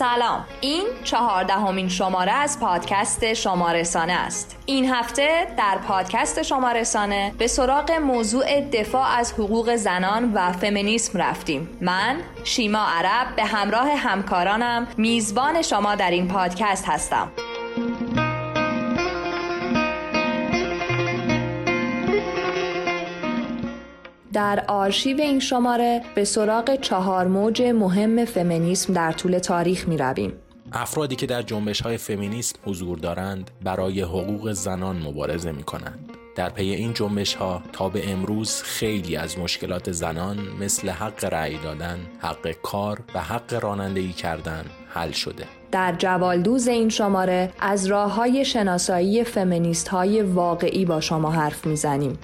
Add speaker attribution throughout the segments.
Speaker 1: سلام. این چهاردهمین شماره از پادکست شمارسانه است. این هفته در پادکست شمارسانه به سراغ موضوع دفاع از حقوق زنان و فمینیسم رفتیم. من شیما عرب به همراه همکارانم میزبان شما در این پادکست هستم. در آرشیو این شماره به سراغ چهار موج مهم فمینیسم در طول تاریخ می رویم.
Speaker 2: افرادی که در جنبش های فمینیسم حضور دارند برای حقوق زنان مبارزه می کنند. در پی این جنبش ها تا به امروز خیلی از مشکلات زنان مثل حق رأی دادن، حق کار و حق رانندگی کردن حل شده.
Speaker 1: در جوالدوز این شماره از راه های شناسایی فمینیست های واقعی با شما حرف می‌زنیم.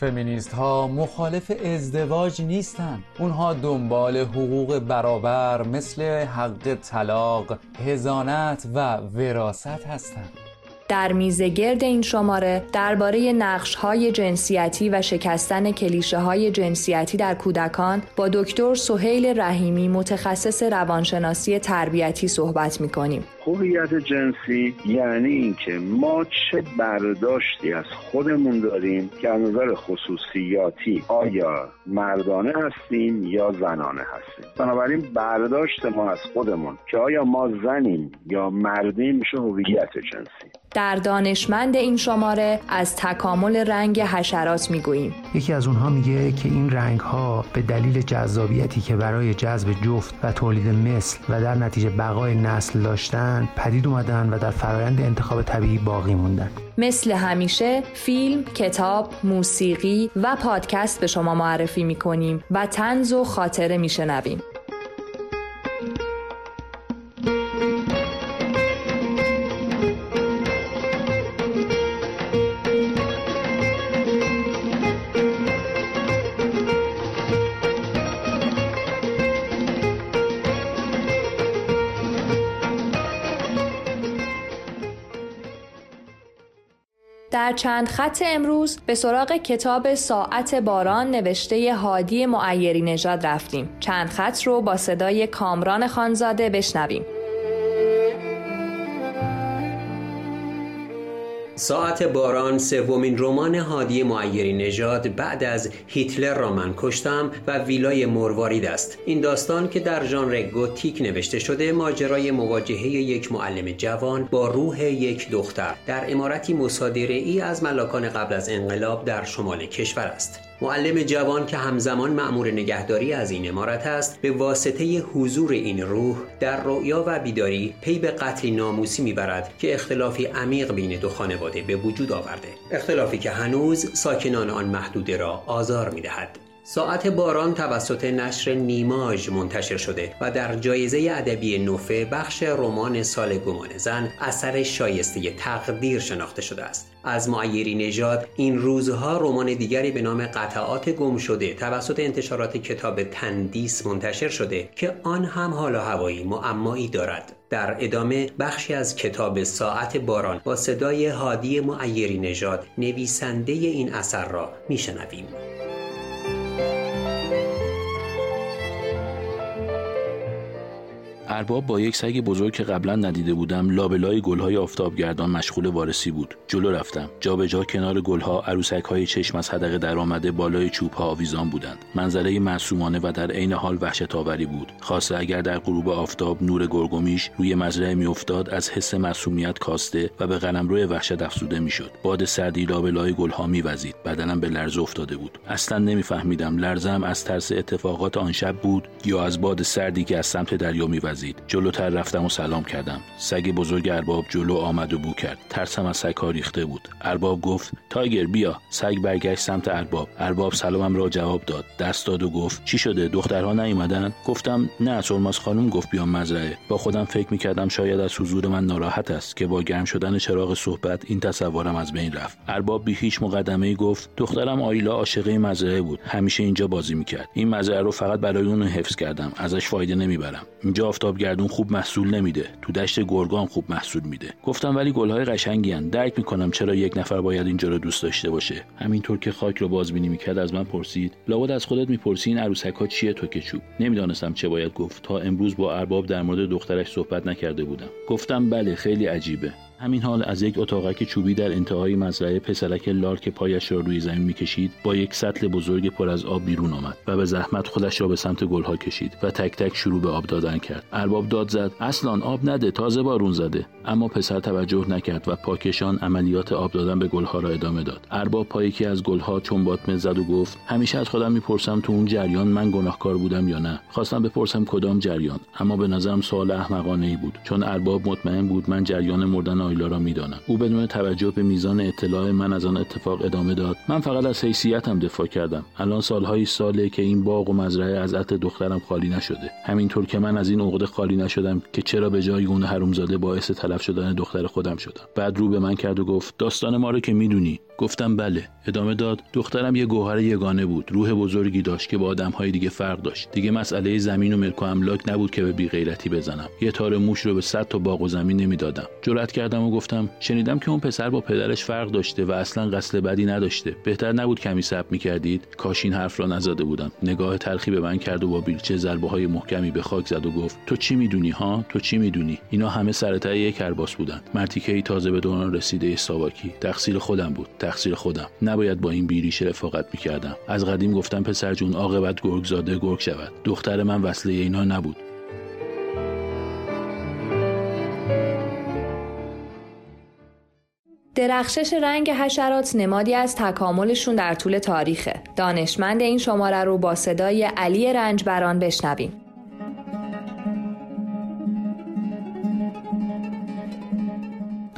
Speaker 3: فمینیست ها مخالف ازدواج نیستند. اونها دنبال حقوق برابر مثل حق طلاق، هزانت و وراست هستند.
Speaker 1: در میزه گرد این شماره درباره نقش های جنسیتی و شکستن کلیشه های جنسیتی در کودکان با دکتر سهیل رحیمی متخصص روانشناسی تربیتی صحبت می کنیم.
Speaker 4: هویت جنسی یعنی اینکه ما چه برداشتی از خودمون داریم که از نظر خصوصیاتی آیا مردانه هستیم یا زنانه هستیم بنابراین برداشت ما از خودمون که آیا ما زنیم یا مردیم میشه هویت جنسی
Speaker 1: در دانشمند این شماره از تکامل رنگ حشرات می‌گوییم.
Speaker 5: یکی از اونها میگه که این رنگ ها به دلیل جذابیتی که برای جذب جفت و تولید مثل و در نتیجه بقای نسل داشتن پدید اومدن و در فرایند انتخاب طبیعی باقی موندن.
Speaker 1: مثل همیشه فیلم، کتاب، موسیقی و پادکست به شما معرفی می‌کنیم و تنز و خاطره میشنویم. در چند خط امروز به سراغ کتاب ساعت باران نوشته هادی معیری نژاد رفتیم. چند خط رو با صدای کامران خانزاده بشنویم.
Speaker 6: ساعت باران سومین رمان هادی معیری نژاد بعد از هیتلر را من کشتم و ویلای مروارید است. این داستان که در ژانر گوتیک نوشته شده ماجرای مواجهه یک معلم جوان با روح یک دختر. در امارتی مصادره ای از ملاکان قبل از انقلاب در شمال کشور است. معلم جوان که همزمان مأمور نگهداری از این امارت است به واسطه حضور این روح در رؤیا و بیداری پی به قتلی ناموسی می‌برد که اختلافی عمیق بین دو خانواده به وجود آورده. اختلافی که هنوز ساکنان آن محدوده را آزار می‌دهد. ساعت باران توسط نشر نیماژ منتشر شده و در جایزه ادبی نوفه بخش رمان سال گمان زن اثر شایسته تقدیر شناخته شده است. از معیری نژاد این روزها رمان دیگری به نام قطعات گم شده توسط انتشارات کتاب تندیس منتشر شده که آن هم حالا هوایی معمایی دارد. در ادامه بخشی از کتاب ساعت باران با صدای هادی معیری نژاد نویسنده این اثر را میشنویم.
Speaker 2: ارباب با یک سگ بزرگ که قبلا ندیده بودم لابلای گلهای آفتابگردان مشغول وارسی بود. جلو رفتم. جابجا جا کنار گلها عروسک های چشم از درآمده بالای چوب ها آویزان بودند. منظره معصومانه و در عین حال وحشت آوری بود. خاصه اگر در غروب آفتاب نور گرگومیش روی مزرعه میافتاد از حس معصومیت کاسته و به قلمرو وحشت افزوده می‌شد. باد سردی لابلای گلها میوزید. بدنم به لرزه افتاده بود. اصلا نمیفهمیدم. لرزم از ترس اتفاقات آن شب بود یا از باد سردی که از سمت دریا میوزید. جلوتر رفتم و سلام کردم. سگ بزرگ ارباب جلو آمد و بو کرد. ترسم از سگ ها ریخته بود. ارباب گفت تایگر بیا. سگ برگشت سمت ارباب. ارباب سلامم را جواب داد. دست داد و گفت چی شده؟ دخترها نیومدن؟ گفتم نه سرماز خانم گفت بیام مزرعه. با خودم فکر می‌کردم شاید از حضور من ناراحت است که با گرم شدن چراغ صحبت این تصورم از بین رفت. ارباب بی هیچ مقدمه ای گفت دخترم آیلا عاشقه مزرعه بود. همیشه اینجا بازی می‌کرد. این مزرعه رو فقط برای اون حفظ کردم. ازش فایده نمی‌برم. اینجا آفتابگردون خوب محصول نمیده. تو دشت گرگان خوب محصول میده. گفتم ولی گلهای قشنگی هن. درک می‌کنم چرا یک نفر باید اینجا رو دوست داشته باشه. همینطور که خاک رو بازبینی می‌کرد از من پرسید لابد از خودت می‌پرسی این عروسک ها چیه تو که چوب؟ نمی‌دانستم چه باید گفت. تا امروز با ارباب در مورد دخترش صحبت نکرده بودم. گفتم بله خیلی عجیبه. همین حال از یک اتاقک چوبی در انتهای مزرعه پسرک لال که پایش را روی زمین می‌کشید با یک سطل بزرگ پر از آب بیرون آمد و به زحمت خودش را به سمت گلها کشید و تک تک شروع به آب دادن کرد. ارباب داد زد اصلا آب نده تازه بارون زده. اما پسر توجه نکرد و پاکشان عملیات آب دادن به گلها را ادامه داد. ارباب پای یکی از گلها چون باطمه زد و گفت همیشه از خودم می‌پرسم تو اون جریان من گناهکار بودم یا نه؟ خواستم بپرسم کدام جریان. اما به نظرم سوال احمقانه ای بود. چون ارباب مطمئن بود من جریان مردن آیلا را می‌دانم. او بدون توجه به میزان اطلاع من از آن اتفاق ادامه داد. من فقط از حیثیتم دفاع کردم. الان سالهای ساله که این باغ و مزرعه از عطر دخترم خالی نشده. همینطور که من از این عقده خالی نشدم که چرا به جای اون حرومزاده باعث تلف شدن دختر خودم شدم. بعد رو به من کرد و گفت داستان ما رو که می‌دونی گفتم بله. ادامه داد دخترم یه گوهر یگانه بود. روح بزرگی داشت که با آدمهای دیگه فرق داشت. دیگه مسئله زمین و ملک و املاک نبود که به بی غیرتی بزنم. یه تار موش رو به صد تا باغ و زمین نمی‌دادم. جرأت کردم و گفتم شنیدم که اون پسر با پدرش فرق داشته و اصلا قصد بدی نداشته. بهتر نبود کمی صبر می‌کردید؟ کاش این حرف را نزده بودم. نگاه تلخی به من کرد و با بیلچه ضربه های محکمی به خاک زد و گفت تو چی می‌دونی ها؟ تو چی می‌دونی؟ اینا همه سرتای یک کرباس بودن. مرتیکه تازه به دوران رسیده ساواکی. تقصیر خودم بود. تقصیر خودم نباید با این بیریش رفاقت می‌کردم از قدیم گفتم پسر جون عاقبت گرگ زاده گرگ شود دختر من وصله اینا نبود
Speaker 1: درخشش رنگ حشرات نمادی از تکاملشون در طول تاریخه. دانشمند این شماره رو با صدای علی رنجبران بشنویم.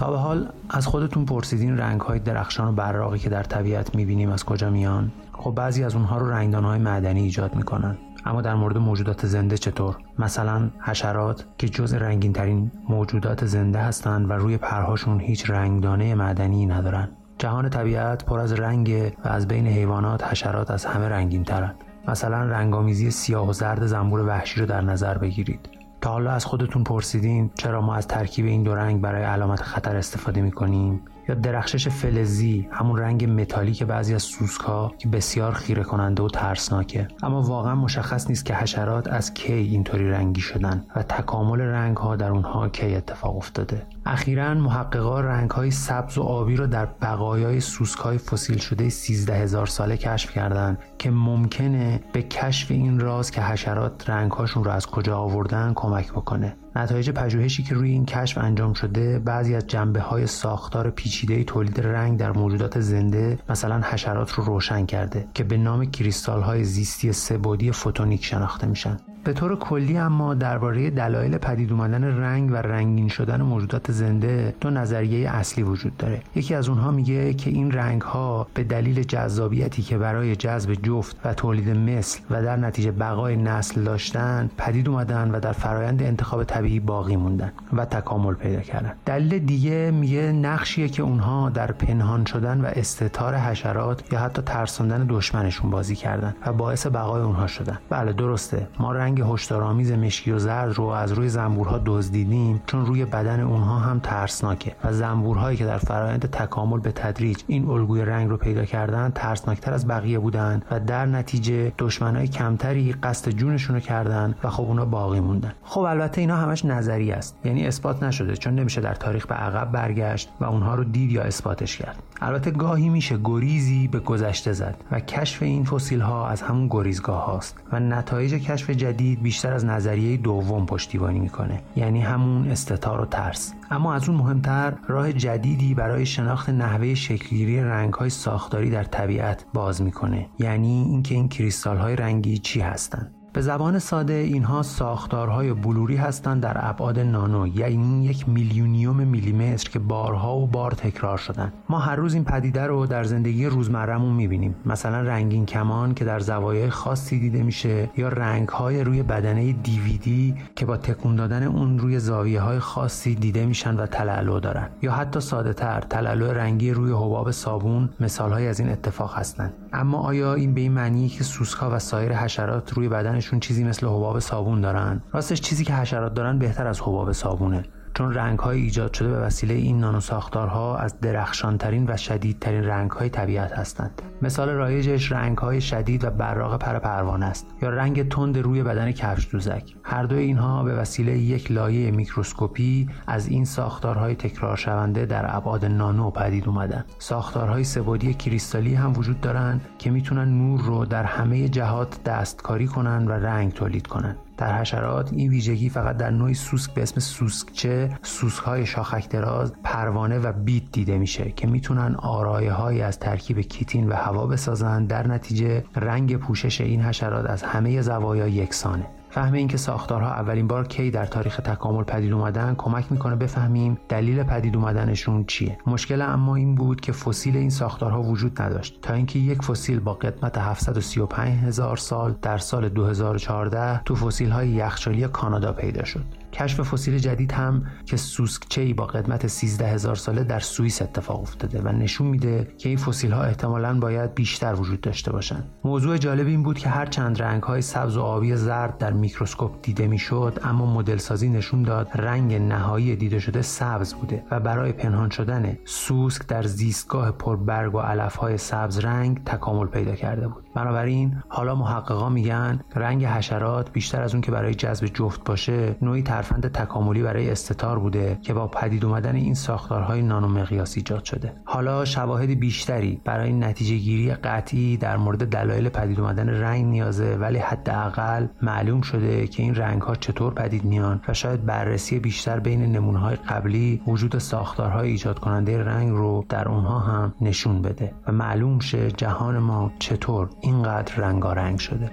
Speaker 5: تا به حال از خودتون پرسیدین رنگ های درخشان و براقی که در طبیعت می‌بینیم از کجا میان؟ خب بعضی از اونها رو رنگدان های معدنی ایجاد می‌کنن اما در مورد موجودات زنده چطور؟ مثلا حشرات که جز رنگین ترین موجودات زنده هستند و روی پرهاشون هیچ رنگدانه معدنی ندارن. جهان طبیعت پر از رنگ و از بین حیوانات حشرات از همه رنگین ترن. مثلا رنگامیزی سیاه و زرد زنبور وحشی رو در نظر بگیرید. تا حالا از خودتون پرسیدین چرا ما از ترکیب این دو رنگ برای علامت خطر استفاده می‌کنیم؟ یا درخشش فلزی همون رنگ متالی که بعضی از سوسکا که بسیار خیره کننده و ترسناکه. اما واقعا مشخص نیست که حشرات از کی اینطوری رنگی شدن و تکامل رنگ ها در اونها کی اتفاق افتاده. اخیرا محققا رنگ های سبز و آبی را در بقایای سوسکای فسیل شده 13 هزار ساله کشف کردند که ممکنه به کشف این راز که حشرات رنگهاشون رو از کجا آوردن کمک بکنه. نتایج پژوهشی که روی این کشف انجام شده بعضی از جنبه های ساختار پیچیده تولید رنگ در موجودات زنده مثلا حشرات رو روشن کرده که به نام کریستال های زیستی سه‌بعدی فوتونیک شناخته میشن. به طور کلی اما درباره دلایل پدید اومدن رنگ و رنگین شدن موجودات زنده دو نظریه اصلی وجود داره. یکی از اونها میگه که این رنگ ها به دلیل جذابیتی که برای جذب جفت و تولید مثل و در نتیجه بقای نسل داشتن پدید اومدن و در فرایند انتخاب طبیعی باقی موندن و تکامل پیدا کردن. دلیل دیگه میگه نقشیه که اونها در پنهان شدن و استتار حشرات یا حتی ترساندن دشمنشون بازی کردن و باعث بقای اونها شدن. بله درسته. ما رنگ رنگ هشدارآمیز مشکی و زرد رو از روی زنبورها دزدیدیم چون روی بدن اونها هم ترسناکه و زنبورهایی که در فرایند تکامل به تدریج این الگوی رنگ رو پیدا کردن ترسناکتر از بقیه بودن و در نتیجه دشمنای کمتری قصد جونشون رو کردن و خب اونا باقی موندن. خب البته اینا همش نظری است. یعنی اثبات نشده چون نمیشه در تاریخ به عقب برگشت و اونها رو دید یا اثباتش کرد. البته گاهی میشه گریزی به گذشته زد و کشف این فسیل ها از همون گریزگاه هاست و نتایج کشف جدید جدید بیشتر از نظریه دوم پشتیبانی می‌کنه. یعنی همون استتار و ترس. اما از اون مهمتر راه جدیدی برای شناخت نحوه شکلگیری رنگ های ساختاری در طبیعت باز می‌کنه. یعنی اینکه این کریستال های رنگی چی هستند به زبان ساده اینها ساختارهای بلوری هستند در ابعاد نانو یعنی یک میلیونیوم میلیمتر که بارها و بار تکرار شدن ما هر روز این پدیده رو در زندگی روزمرهمون می‌بینیم. مثلا رنگین کمان که در زوایای خاصی دیده میشه یا رنگهای روی بدنه دیویدی که با تکون دادن اون روی زاویه های خاصی دیده میشن و تلالو دارن. یا حتی ساده تر تلالو رنگی روی حباب صابون مثالهایی از این اتفاق هستند. اما آیا این به این معنیه که سوسکها و سایر حشرات روی بدنشون چیزی مثل حباب صابون دارن؟ راستش چیزی که حشرات دارن بهتر از حباب صابونه. چون رنگ های ایجاد شده به وسیله این نانو ساختارها از درخشانترین و شدیدترین رنگ های طبیعت هستند. مثال رایجش رنگ های شدید و براق پر پروانه است یا رنگ تند روی بدن کفش دوزک. هر دوی اینها به وسیله یک لایه میکروسکوپی از این ساختارهای تکرار شونده در ابعاد نانو پدید اومدن. ساختارهای سه‌بعدی کریستالی هم وجود دارند که می‌تونن نور رو در همه جهات دستکاری کنن و رنگ تولید کنن. در حشرات این ویژگی فقط در نوعی سوسک به اسم سوسکچه سوسک های شاخک دراز پروانه و بید دیده میشه که می‌تونن آرایه های از ترکیب کیتین و هوا بسازن در نتیجه رنگ پوشش این حشرات از همه زوایا یکسانه. فهم اینکه ساختارها اولین بار کی در تاریخ تکامل پدید اومدن کمک می‌کنه بفهمیم دلیل پدید اومدنشون چیه. مشکل اما این بود که فسیل این ساختارها وجود نداشت تا اینکه یک فسیل با قدمت 735 هزار سال در سال 2014 تو فسیل های یخچالی کانادا پیدا شد. کشف فسیل جدید هم که سوسکچهی با قدمت 13 هزار ساله در سوئیس اتفاق افتاده و نشون میده که این فسیل ها احتمالا باید بیشتر وجود داشته باشند. موضوع جالب این بود که هر چند رنگ های سبز و آبی زرد در میکروسکوپ دیده می‌شد اما مدل سازی نشون داد رنگ نهایی دیده شده سبز بوده و برای پنهان شدن سوسک در زیستگاه پربرگ و علف های سبز رنگ تکامل پیدا کرده بود. بنابراین حالا محققا میگن رنگ حشرات بیشتر از اون که برای جذب جفت باشه نوعی ترفند تکاملی برای استتار بوده که با پدید اومدن این ساختارهای نانومقیاس ایجاد شده. حالا شواهد بیشتری برای نتیجه گیری قطعی در مورد دلایل پدید اومدن رنگ نیازه ولی حداقل معلوم شده که این رنگ ها چطور پدید میان و شاید بررسی بیشتر بین نمونه های قبلی وجود ساختارهای ایجاد کننده رنگ رو در اونها هم نشون بده و معلوم شه جهان ما چطور اینقدر رنگارنگ شده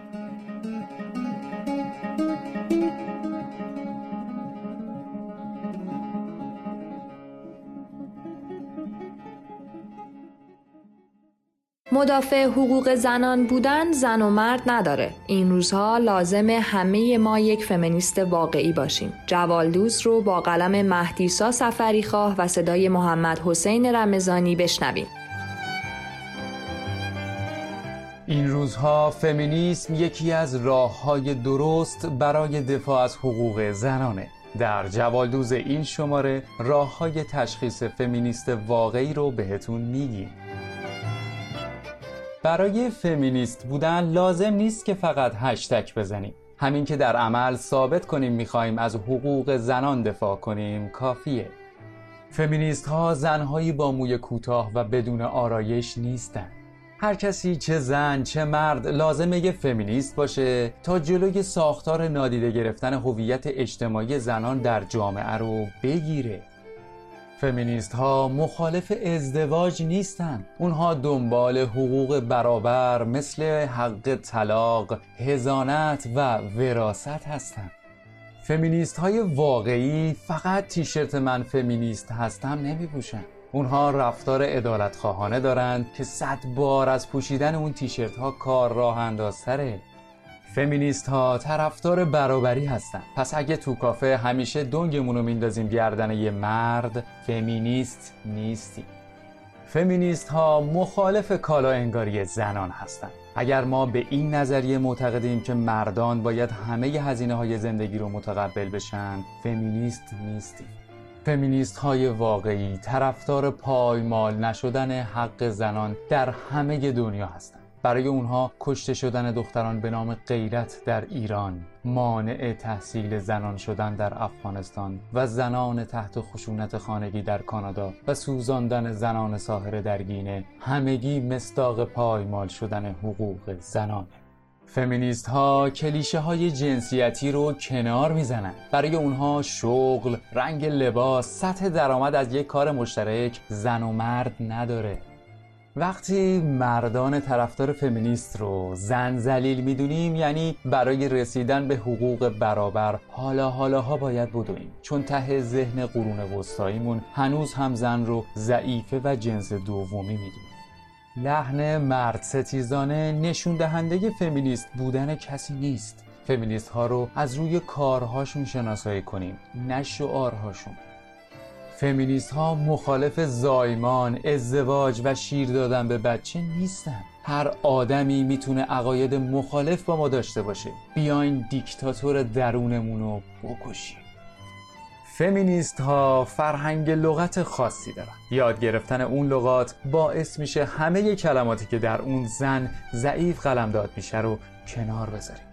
Speaker 1: مدافع حقوق زنان بودن زن و مرد نداره. این روزها لازم همه ما یک فمینیست واقعی باشیم. جوالدوز رو با قلم مهدیسا سفری خواه و صدای محمد حسین رمزانی بشنویم.
Speaker 3: این روزها فمینیسم یکی از راه های درست برای دفاع از حقوق زنانه. در جوالدوز این شماره راه های تشخیص فمینیست واقعی رو بهتون میگیم. برای فمینیست بودن لازم نیست که فقط هشتک بزنیم. همین که در عمل ثابت کنیم می‌خواهیم از حقوق زنان دفاع کنیم کافیه. فمینیست ها زنهایی با موی کوتاه و بدون آرایش نیستند هر کسی چه زن چه مرد لازمه یه فمینیست باشه تا جلوی ساختار نادیده گرفتن هویت اجتماعی زنان در جامعه رو بگیره فمینیست ها مخالف ازدواج نیستن اونها دنبال حقوق برابر مثل حق طلاق، هزانت و وراست هستند. فمینیست های واقعی فقط تیشرت من فمینیست هستم نمی پوشن. اونها رفتار ادالت خواهانه دارند که صد بار از پوشیدن اون تیشرت ها کار راه اندازتره. فمینیست ها طرفدار برابری هستن. پس اگه تو کافه همیشه دنگمون رو میندازیم گردن یه مرد فمینیست نیستیم فمینیست ها مخالف کالا انگاری زنان هستند. اگر ما به این نظریه معتقدیم که مردان باید همه هزینه های زندگی رو متقبل بشن فمینیست نیستیم. فمینیست های واقعی طرفدار پایمال نشدن حق زنان در همه دنیا هستند. برای اونها کشته شدن دختران به نام غیرت در ایران مانع تحصیل زنان شدن در افغانستان و زنان تحت خشونت خانگی در کانادا و سوزاندن زنان ساحره در گینه همگی مستاق پایمال شدن حقوق زنانه فمینیست ها کلیشه های جنسیتی رو کنار می‌زنن. برای اونها شغل، رنگ لباس، سطح درآمد از یک کار مشترک زن و مرد نداره. وقتی مردان طرفدار فمینیست رو زن زلیل می‌دونیم یعنی برای رسیدن به حقوق برابر حالا حالاها باید بدویم چون ته ذهن قرون وسطاییمون هنوز هم زن رو ضعیفه و جنس دومی می‌دونیم لحن مرد ستیزانه نشون دهنده فمینیست بودن کسی نیست. فمینیست ها رو از روی کارهاشون شناسایی کنیم نه شعارهاشون. فمینیست ها مخالف زایمان، ازدواج و شیر دادن به بچه نیستن. هر آدمی می‌تونه عقاید مخالف با ما داشته باشه. بیاین دیکتاتور درونمون رو بکشیم. فمینیست ها فرهنگ لغت خاصی دارن. یاد گرفتن اون لغات باعث میشه همه کلماتی که در اون زن ضعیف قلمداد میشه رو کنار بذاریم.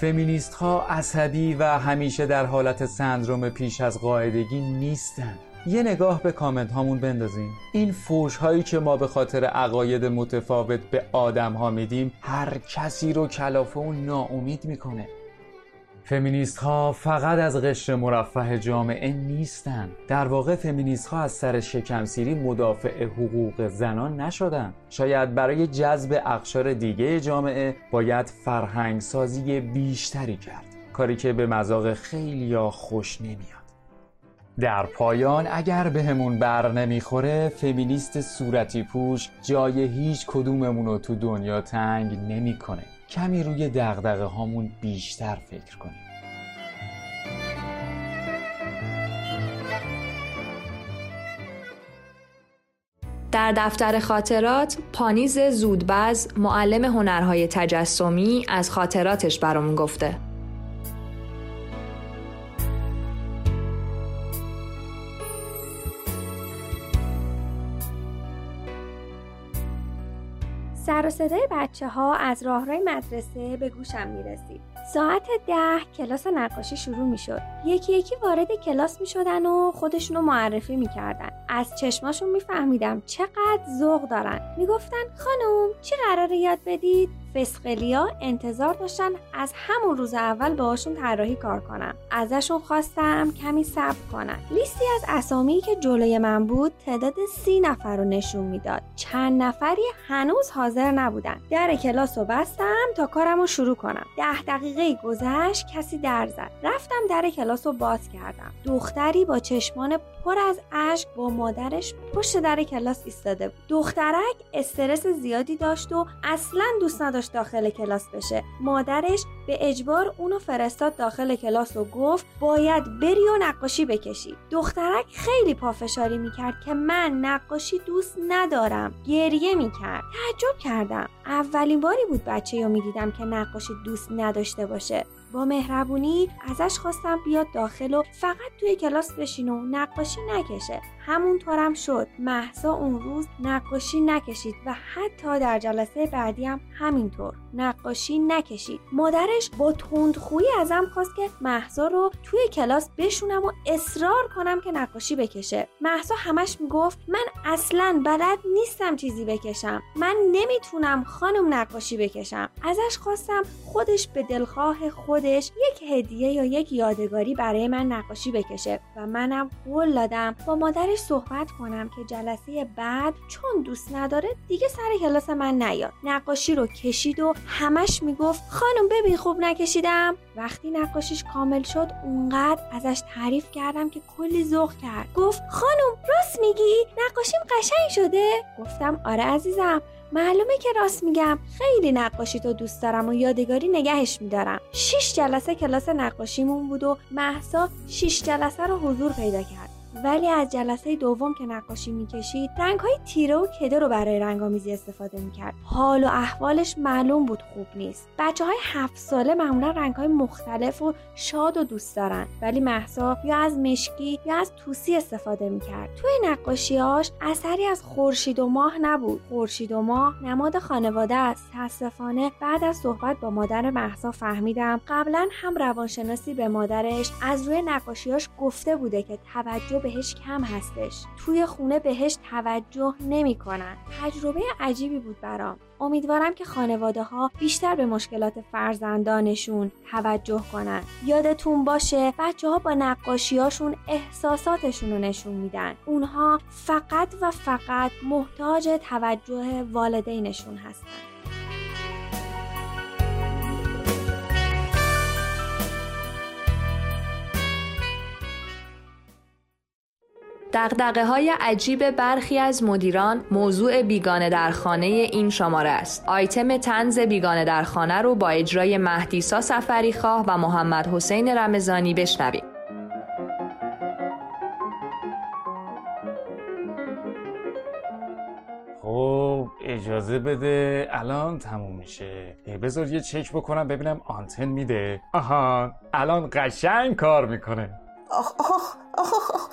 Speaker 3: فمینیست ها عصبی و همیشه در حالت سندروم پیش از قاعدگی نیستن. یه نگاه به کامنت هامون بندازیم. این فوش هایی که ما به خاطر عقاید متفاوت به آدم ها میدیم هر کسی رو کلافه و ناامید می‌کنه. فمینیست ها فقط از قشر مرفه جامعه نیستن در واقع فمینیست ها از سر شکمسیری مدافع حقوق زنان نشدن شاید برای جذب اقشار دیگه جامعه باید فرهنگ سازی بیشتری کرد. کاری که به مذاق خیلی خوش نمیاد. در پایان اگر بهمون بر نمی‌خوره فمینیست صورتی پوش جای هیچ کدوممون رو تو دنیا تنگ نمی‌کنه. کمی روی دغدغه هامون بیشتر فکر کنیم.
Speaker 1: در دفتر خاطرات پانیز زودبز معلم هنرهای تجسمی از خاطراتش برامون گفته.
Speaker 7: سر و صدای بچه ها از راهروی مدرسه به گوشم می رسید. ساعت ده کلاس نقاشی شروع می شد. یکی یکی وارد کلاس می شدن و خودشونو معرفی می کردن. از چشماشون می فهمیدم چقدر ذوق دارن. می گفتن خانم چی قراره یاد بدید؟ فسقلیا انتظار داشتن از همون روز اول باهاشون طراحی کار کنم ازشون خواستم کمی صبر کنن. لیستی از اسامی که جلوی من بود تعداد سی نفر رو نشون می‌داد. چند نفری هنوز حاضر نبودن. در کلاس رو بستم تا کارم رو شروع کنم. ده دقیقه گذشت کسی در زد. رفتم در کلاس رو باز کردم. دختری با چشمان پر از اشک با مادرش پشت در کلاس ایستاده بود. دخترک استرس زیادی داشت و اصلا دوست نداشت داخل کلاس بشه. مادرش به اجبار اونو فرستاد داخل کلاس و گفت باید بری و نقاشی بکشی. دخترک خیلی پافشاری می‌کرد که من نقاشی دوست ندارم. گریه می‌کرد. تعجب کردم. اولین باری بود بچه رو می‌دیدم که نقاشی دوست نداشته باشه. با مهربونی ازش خواستم بیاد داخل و فقط توی کلاس بشین و نقاشی نکشه. همونطورم شد. محسا اون روز نقاشی نکشید و حتی در جلسه بعدی هم همینطور. نقاشی نکشید. مادرش با تندخویی ازم خواست که محسا رو توی کلاس بشونم و اصرار کنم که نقاشی بکشه. محسا همش می‌گفت من اصلا بلد نیستم چیزی بکشم. من نمی‌تونم خانم نقاشی بکشم. ازش خواستم خودش به دلخواه خودش یک هدیه یا یک یادگاری برای من نقاشی بکشه و منم قول دادم با مادرش صحبت کنم که جلسه بعد چون دوست نداره دیگه سر کلاس من نیاد. نقاشی رو کشید و همش می‌گفت خانم ببین خوب نکشیدم. وقتی نقاشیش کامل شد اونقدر ازش تعریف کردم که کلی ذوق کرد. گفت خانم راست میگی؟ نقاشیم قشنگ شده. گفتم آره عزیزم معلومه که راست میگم. خیلی نقاشی تو دوست دارم و یادگاری نگهش میدارم. شیش جلسه کلاس نقاشیمون بود و محسا شیش جلسه رو حضور پیدا کرد. ولی از جلسه دوم که نقاشی می‌کشید رنگ های تیره و کده رو برای رنگامیزی استفاده می‌کرد. حال و احوالش معلوم بود خوب نیست. بچه های هفت ساله معمولا رنگ های مختلف و شاد و دوست دارن ولی محسا یا از مشکی یا از توسی استفاده می‌کرد. توی نقاشیاش اثری از خورشید و ماه نبود. خورشید و ماه نماد خانواده است. متاسفانه بعد از صحبت با مادر محسا فهمیدم قبلا هم روانشناسی به مادرش از روی نقاشیاش گفته بوده که توجه بهش کم هستش. توی خونه بهش توجه نمی‌کنن. تجربه عجیبی بود برام. امیدوارم که خانواده ها بیشتر به مشکلات فرزندانشون توجه کنن. یادتون باشه بچه ها با نقاشیاشون احساساتشون رو نشون میدن. اونها فقط و فقط محتاج توجه والدینشون هستن.
Speaker 1: دقدقه های عجیب برخی از مدیران موضوع بیگانه در خانه این شماره است. آیتم تنز بیگانه در خانه رو با اجرای مهدیسا سفری خواه و محمد حسین رمزانی بشنویم.
Speaker 3: خب اجازه بده. بده الان تموم میشه. بذار یه چک بکنم ببینم آنتن میده. آها الان قشنگ کار می‌کنه.
Speaker 8: آخ آخ آخ آخ.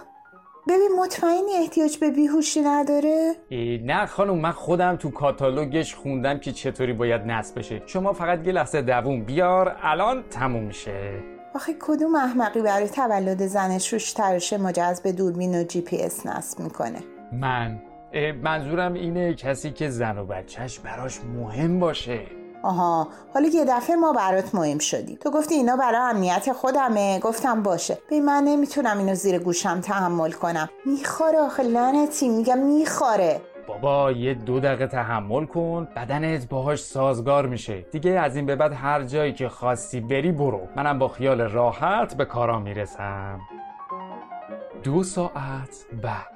Speaker 8: ببین مطمئنی احتیاج به بیهوشی نداره؟
Speaker 3: نه خانم من خودم تو کاتالوگش خوندم که چطوری باید نصب بشه. شما فقط یه لحظه دووم بیار الان تموم میشه.
Speaker 8: آخه کدوم احمقی برای تولد زنش براش تراشه مجهز به دوربین و جی پی اس نصب می‌کنه؟
Speaker 3: من. منظورم اینه کسی که زن و بچهش براش مهم باشه.
Speaker 8: آها. حالا یه دفعه ما برات مهم شدیم. تو گفتی اینا برای امنیت خودمه. گفتم باشه. ولی من نمی‌تونم اینو زیر گوشم تحمل کنم. می‌خاره آخه لعنتی. میگم می‌خاره.
Speaker 3: بابا یه دو دقیقه تحمل کن. بدنت باهاش سازگار میشه. دیگه از این به بعد هر جایی که خواستی بری برو. منم با خیال راحت به کارا می‌رسم. دو ساعت بعد.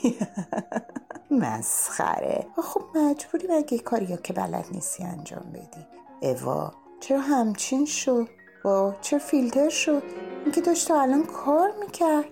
Speaker 8: مسخره. خب مجبوری بگه کاری که بلد نیستی انجام بدی. اوا چرا همچین شد با چرا فیلتر شد اینکه داشت الان کار می‌کرد.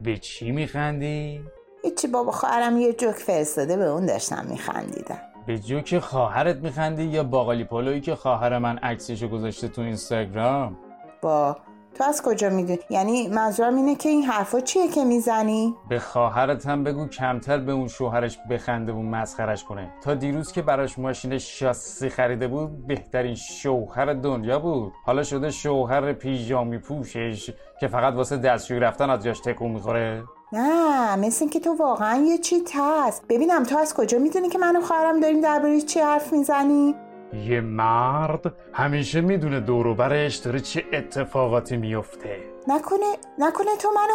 Speaker 3: به چی میخندی؟
Speaker 8: هیچی بابا خواهرم یه جوک فرستاده به اون داشتم میخندیدم.
Speaker 3: به جوک خواهرت میخندی یا باقالی پلویی که خواهر من عکسشو گذاشته تو اینستاگرام؟
Speaker 8: با تو از کجا می‌دونی؟ یعنی منظورم اینه که این حرفا چیه که می‌زنی؟
Speaker 3: به خواهرت هم بگو کمتر به اون شوهرش بخنده و مسخرش کنه. تا دیروز که براش ماشین شاسی خریده بود بهترین شوهر دنیا بود. حالا شده شوهر پیژامی پوشش که فقط واسه دستشویی رفتن از جاش تکون می‌خوره.
Speaker 8: نه مثل اینکه تو واقعا یه چی هست. ببینم تو از کجا می‌دونی که من و خواهرم داریم درباره چی حرف می‌زنی؟
Speaker 3: یه مرد همیشه می‌دونه دوروبرش داره چه اتفاقاتی میفته
Speaker 8: نکنه نکنه تو منو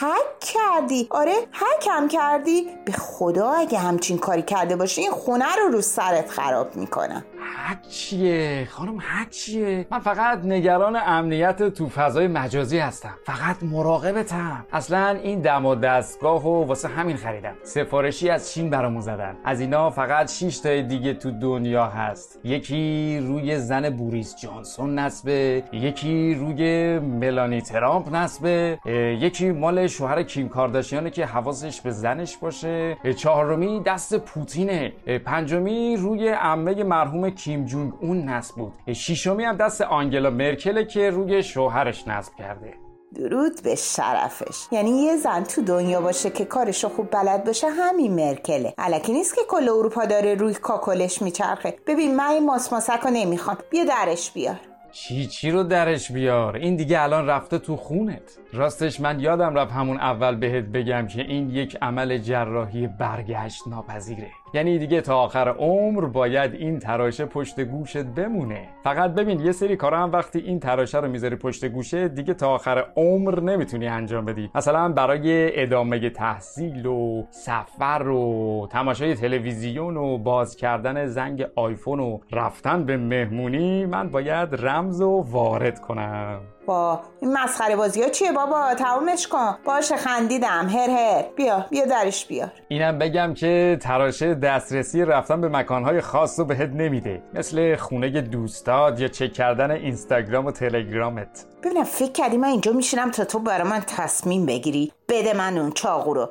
Speaker 8: حک کردی. آره حکم کردی. به خدا اگه همچین کاری کرده باشی این خونه رو رو سرت خراب می‌کنم.
Speaker 3: حک چیه خانم حک چیه من فقط نگران امنیت تو فضای مجازی هستم. فقط مراقبتم. اصلا این دم و دستگاه و واسه همین خریدم. سفارشی از چین برامون زدن. از اینا فقط 6 تای دیگه تو دنیا هست. یکی روی زن بوریس جانسون نصبه. یکی روی ملانی ترامپ نصبه. یکی مال شوهر کیم کارداشیانه که حواسش به زنش باشه. چهارمی دست پوتینه. پنجمی روی عمه مرحوم کیم جونگ اون نصب بود شیشمی هم دست آنگلا مرکله که روی شوهرش نصب کرده.
Speaker 8: درود به شرفش. یعنی یه زن تو دنیا باشه که کارشو خوب بلد باشه همین مرکله. علکی نیست که کل اروپا داره روی کاکلش میچرخه. ببین من این ماسماسک رو نمی‌خوام. بیا درش بیار.
Speaker 3: چی چی رو درش بیار؟ این دیگه الان رفته تو خونت. راستش من یادم رفت همون اول بهت بگم که این یک عمل جراحی برگشت ناپذیره. یعنی دیگه تا آخر عمر باید این تراشه پشت گوشت بمونه. فقط ببین یه سری کارا هم وقتی این تراشه رو می‌ذاری پشت گوشه دیگه تا آخر عمر نمی‌تونی انجام بدی. مثلا برای ادامه تحصیل و سفر و تماشای تلویزیون و باز کردن زنگ آیفون و رفتن به مهمونی من باید رمز و وارد کنم.
Speaker 8: با این مسخره بازی ها چیه بابا؟ تمامش کن. باشه خندیدم. هر هر. بیا بیا درش بیار.
Speaker 3: اینم بگم که تراشه دسترسی رفتن به مکانهای خاص رو بهت نمیده. مثل خونه دوستاد یا چک کردن اینستاگرام و تلگرامت.
Speaker 8: ببینم فکر کردی من اینجا میشینم تا تو برای من تصمیم بگیری. بده من اون چاقو رو.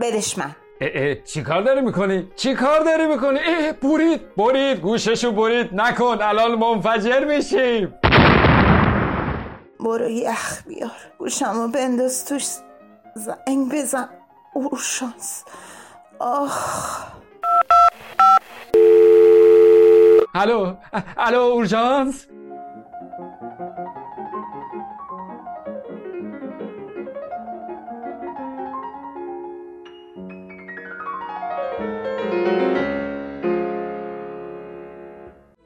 Speaker 8: بدش من.
Speaker 3: اه اه. چی کار داری می‌کنی؟ چی کار داری می‌کنی؟ اه برید برید گوششو برید نکن. الان منفجر میشیم.
Speaker 8: برو یخ بیار. گوشمو بنداز توش. زنگ بزن. اورشانس. آخ.
Speaker 3: الو. الو اورژانس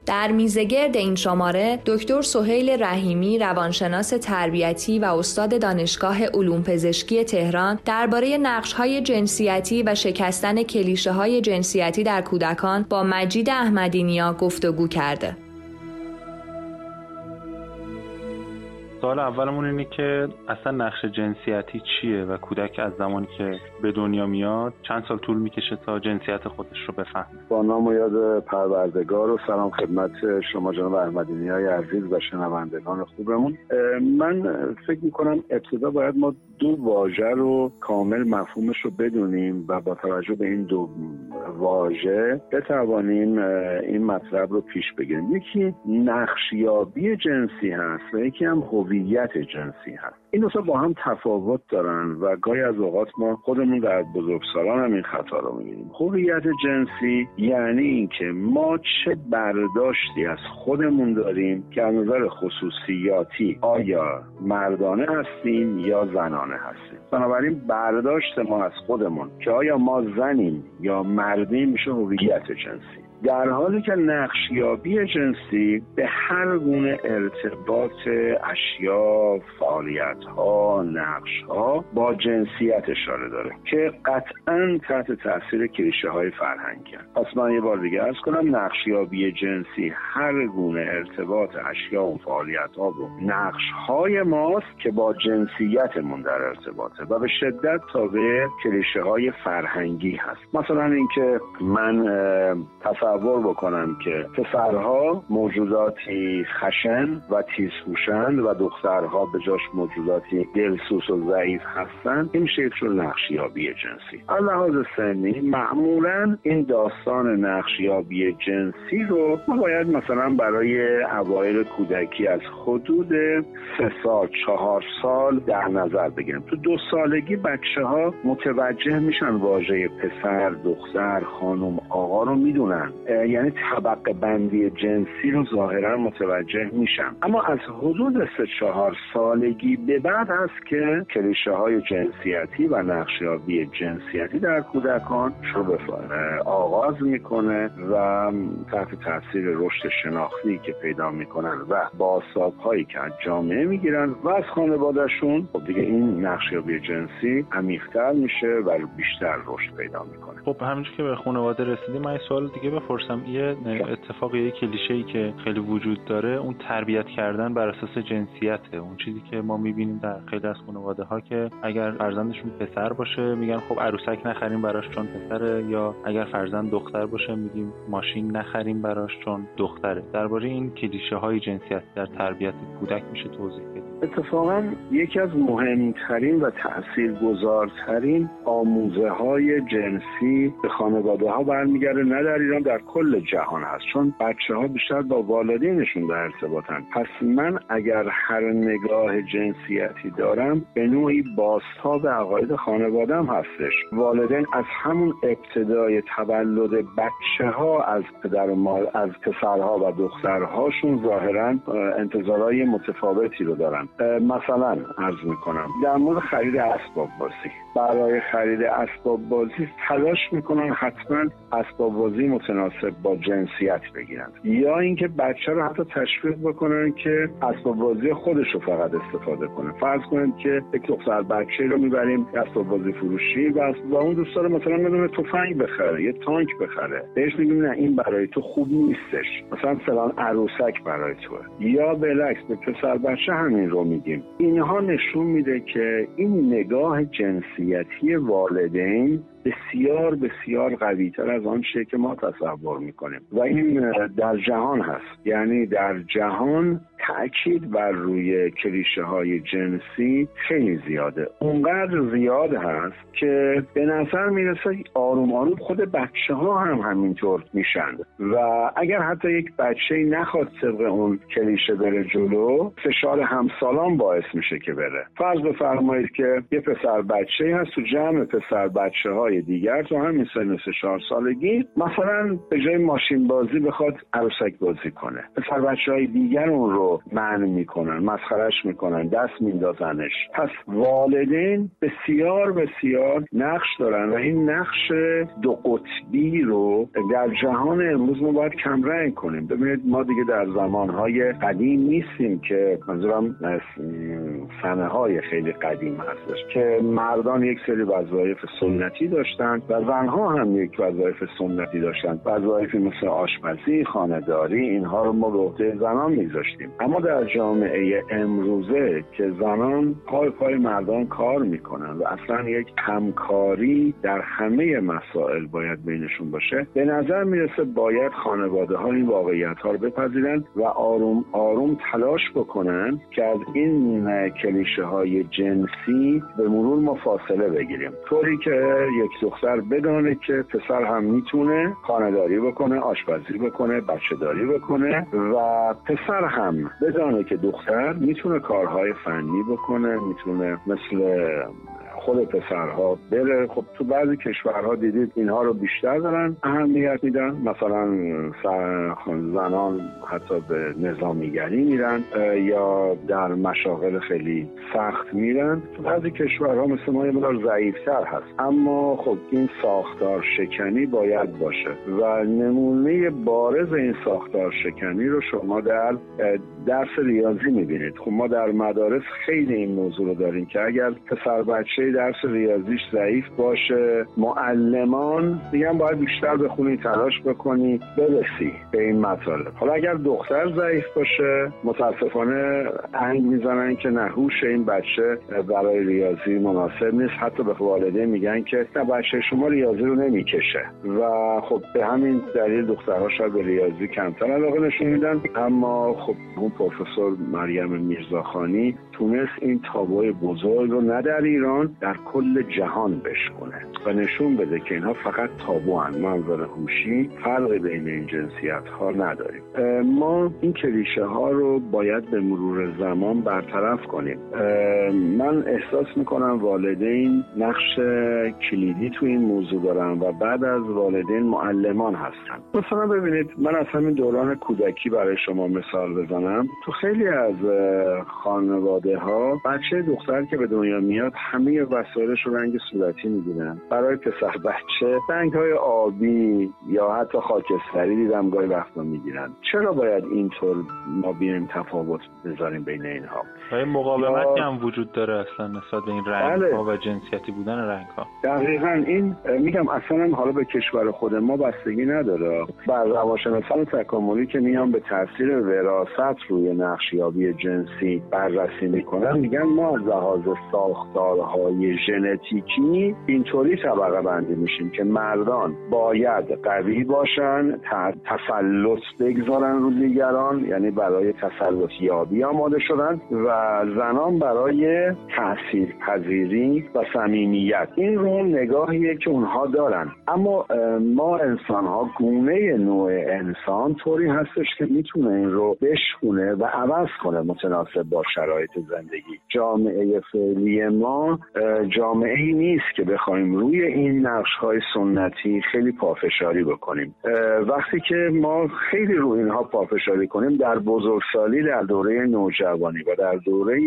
Speaker 1: در میزگرد این شماره دکتر سهیل رحیمی روانشناس تربیتی و استاد دانشگاه علوم پزشکی تهران درباره نقش‌های جنسیتی و شکستن کلیشه های جنسیتی در کودکان با مجید احمدینیا گفتگو کرده.
Speaker 9: سوال اولمون اینه که اصلا نقش جنسیتی چیه و کودک از زمانی که به دنیا میاد چند سال طول می‌کشه تا جنسیت خودش رو بفهمه؟
Speaker 4: با نام و یاد پروردگار و سلام خدمت شما جناب احمدینی های عزیز و شنوندگان خوبمون. من فکر می‌کنم ابتدا باید ما دو واژه رو کامل مفهومش رو بدونیم و با توجه به این دو واژه بتوانیم این مطلب رو پیش بگیریم. یکی نقشیابی جنسی هست و یکی هم هویت جنسی هست. این دو با هم تفاوت دارن و گاهی از اوقات ما خودمون در بزرگسالان هم این خطا رو می‌بینیم. هویت جنسی یعنی اینکه ما چه برداشتی از خودمون داریم که از نظر خصوصیاتی آیا مردانه هستیم یا زنانه هستیم. بنابراین برداشت ما از خودمون که آیا ما زنیم یا مردیم میشه هویت جنسی. در حالی که نقشیابی جنسی به هر گونه ارتباط اشیا فعالیت ها نقش ها با جنسیت اشاره داره که قطعا تحت تاثیر کلیشه های فرهنگی پس من یه بار دیگه ارز کنم نقشیابی جنسی هر گونه ارتباط اشیا و فعالیت ها و نقش های ماست که با جنسیتمون در ارتباطه و به شدت تابع کلیشه های فرهنگی هست. مثلا اینکه من تصور بکنم که پسرها موجوداتی خشن و تیزهوشند و دخترها به جاش موجوداتی دلسوس و ضعیف هستند. این یک نقشیابی جنسی. از لحاظ سنی معمولا این داستان نقشیابی جنسی رو ما باید مثلا برای اوایل کودکی از حدود سه سال چهار سال در نظر بگیریم تو دو سالگی بچه ها متوجه میشن واژه پسر دختر خانم آقا رو می‌دونن. یعنی طبقه بندی جنسی رو ظاهرا متوجه میشم. اما از حدود سه چهار سالگی به بعد هست که کلیشه های جنسیتی و نقشیابی جنسیتی در کودکان شروع آغاز می‌کنه و تحت تاثیر رشد شناختی که پیدا می‌کنن و باساب هایی که از جامعه می‌گیرن و از خانوادهشون خب دیگه این نقشیابی جنسی عمیقتر میشه و بیشتر رشد پیدا می‌کنه.
Speaker 9: خب همینجور که به خانواده رسیدیم من سوال دیگه بپرسم. یه اتفاق یه کلیشه ای که خیلی وجود داره اون تربیت کردن بر اساس جنسیته. اون چیزی که ما می‌بینیم در خیلی از خانواده ها که اگر فرزندشون پسر باشه میگن خب عروسک نخریم براش چون پسره یا اگر فرزند دختر باشه میگیم ماشین نخریم براش چون دختره. درباره این کلیشه های جنسیت در تربیت کودک میشه توضیح بدید.
Speaker 4: اتفاقا یکی از مهمترین و تاثیرگذارترین آموزه های جنسی به خانواده ها برمیگرده نه در ایران در کل جهان هست. چون بچه ها بیشتر با والدینشون در ارتباطن. پس من اگر هر نگاه جنسیتی دارم به نوعی بازتاب عقاید خانوادم هستش. والدین از همون ابتدای تولد بچه ها از پدر و از پسرها و دخترهاشون ظاهرا انتظارهای متفاوتی رو دارن. مثلا عرض می‌کنم در مورد خرید اسباب بازی. برای خرید اسباب بازی تلاش می‌کنن حتما اسباب بازی متناسب با جنسیت بگیرن. یا اینکه بچه رو حتی تشویق بکنن که اسباب بازی خودش رو فقط استفاده کنه. فرض کنید که یک دختر بچه رو می‌بریم اسباب بازی فروشی و, و اون دوست داره مثلا بدون تفنگ بخره یه تانک بخره. بهش میگیم نه این برای تو خوب نیستش. مثلا فلان عروسک برای توه. یا بالعکس به پسر بچه همین رو میگیم. اینها نشون میده که این نگاه جنسیتی والدین بسیار بسیار قوی تر از آنچه که ما تصور می‌کنیم. و این در جهان هست. یعنی در جهان تاکید بر روی کلیشه های جنسی خیلی زیاده. اونقدر زیاد هست که به نظر می‌رسه آروم آروم خود بچه ها هم همینطور میشن. و اگر حتی یک بچه نخواد طبق اون کلیشه بره جلو فشار همسالان باعث میشه که بره. فرض بفرمایید که یه پسر بچه هست تو جمع پسر بچه های دیگر تو همین سن سه چهار سالگی مثلا به جای ماشین بازی بخواد عروسک بازی کنه. پسر بچه های دیگر اون رو من می‌کنن مسخرش می‌کنن دست میندازنش. پس والدین بسیار بسیار نقش دارن و این نقش دو قطبی رو در جهان امروز ما باید کمرنگ کنیم. ببینید ما دیگه در زمانهای قدیم نیستیم که منظورم سنه های خیلی قدیم هستش که مردان یک سری وظایف سنتی داشتن و زنها هم یک وظایف سنتی داشتن. وظایفی مثل آشپزی خانهداری اینها رو ما به عهده زنان میذاشتیم. اما در جامعه امروزه که زنان پای پای مردان کار می‌کنن و اصلا یک همکاری در همه مسائل باید بینشون باشه به نظر می‌رسه باید خانواده ها این واقعیت ها رو بپذیرن و آروم آروم تلاش بکنن که از این کلیشه های جنسی به مرور ما فاصله بگیریم. طوری که یک دختر بدانه که پسر هم می‌تونه خانهداری بکنه آشپزی بکنه بچه داری بکنه و پسر هم بدانه که دختر می‌تونه کارهای فنی بکنه می‌تونه مثل خود پسرها بره. خب تو بعضی کشورها دیدید اینها رو بیشتر دارن اهمیت میدن. مثلا زنان حتی به نظامیگری میرن یا در مشاغل خیلی سخت میرن. تو بعضی کشورها مثل ما یه مدار ضعیفتر هست. اما خب این ساختار شکنی باید باشه و نمونه بارز این ساختار شکنی رو شما در درس ریاضی می‌بینید. خب ما در مدارس خیلی این موضوع رو داریم که اگر پسر بچه درس ریاضیش ضعیف باشه. معلمان میگن باید بیشتر بخونی تلاش بکنی برسی به این مطالب. حالا اگر دختر ضعیف باشه متاسفانه انگ می‌زنن که نهوش این بچه برای ریاضی مناسب نیست. حتی به والدین میگن که نه بچه شما ریاضی رو نمی‌کشه. و خب به همین دلیل دخترها شاید به ریاضی کمتر علاقه نشون میدن. اما خب اون پروفسور مریم میرزاخانی تونست این تابوی بزرگ رو نه در ایران در کل جهان بشکنه و نشون بده که اینها فقط تابو هن. منظر هوشی فرق بین این جنسیت ها نداریم ما این کلیشه ها رو باید به مرور زمان برطرف کنیم. من احساس می‌کنم والدین نقش کلیدی تو این موضوع دارن و بعد از والدین معلمان هستن. مثلا ببینید من از همین دوران کودکی برای شما مثال بزنم. تو خیلی از خانواده ها بچه دختر که به دنیا میاد همه وسایلش رو رنگ صورتی می‌گیرن. برای پسر بچه رنگ های آبی یا حتی خاکستری دیدم گاهی وقتا می‌گیرن. چرا باید اینطور ما بیایم تفاوت بذاریم بین اینها؟
Speaker 9: مقاومتی هم وجود داره اصلا نسبت به این رنگ ها بله. و جنسیتی بودن رنگ ها
Speaker 4: دقیقا این میگم اصلا حالا به کشور خود ما بستگی نداره. بر روانشناسان تکاملی که میان به تاثیر وراثت روی نقشیابی جنسی بررسی می‌کنن میگن ما از لحاظ ساختارهای ژنتیکی اینطوری طبقه بندی میشیم که مردان باید قوی باشن تسلط بگذارن رو دیگران یعنی برای تسلط یابی آماده شدن و زنان برای تاثیر پذیری و صمیمیت. این رو نگاهیه که اونها دارن. اما ما انسان ها گونه نوع انسان طوری هستش که می‌تونه این رو بشکونه و عوض کنه متناسب با شرایط زندگی. جامعه فعلی ما جامعه ای نیست که بخوایم روی این نقش های سنتی خیلی پافشاری بکنیم. وقتی که ما خیلی روی اینها پافشاری کنیم در بزرگسالی در دوره نوجوانی و در دوره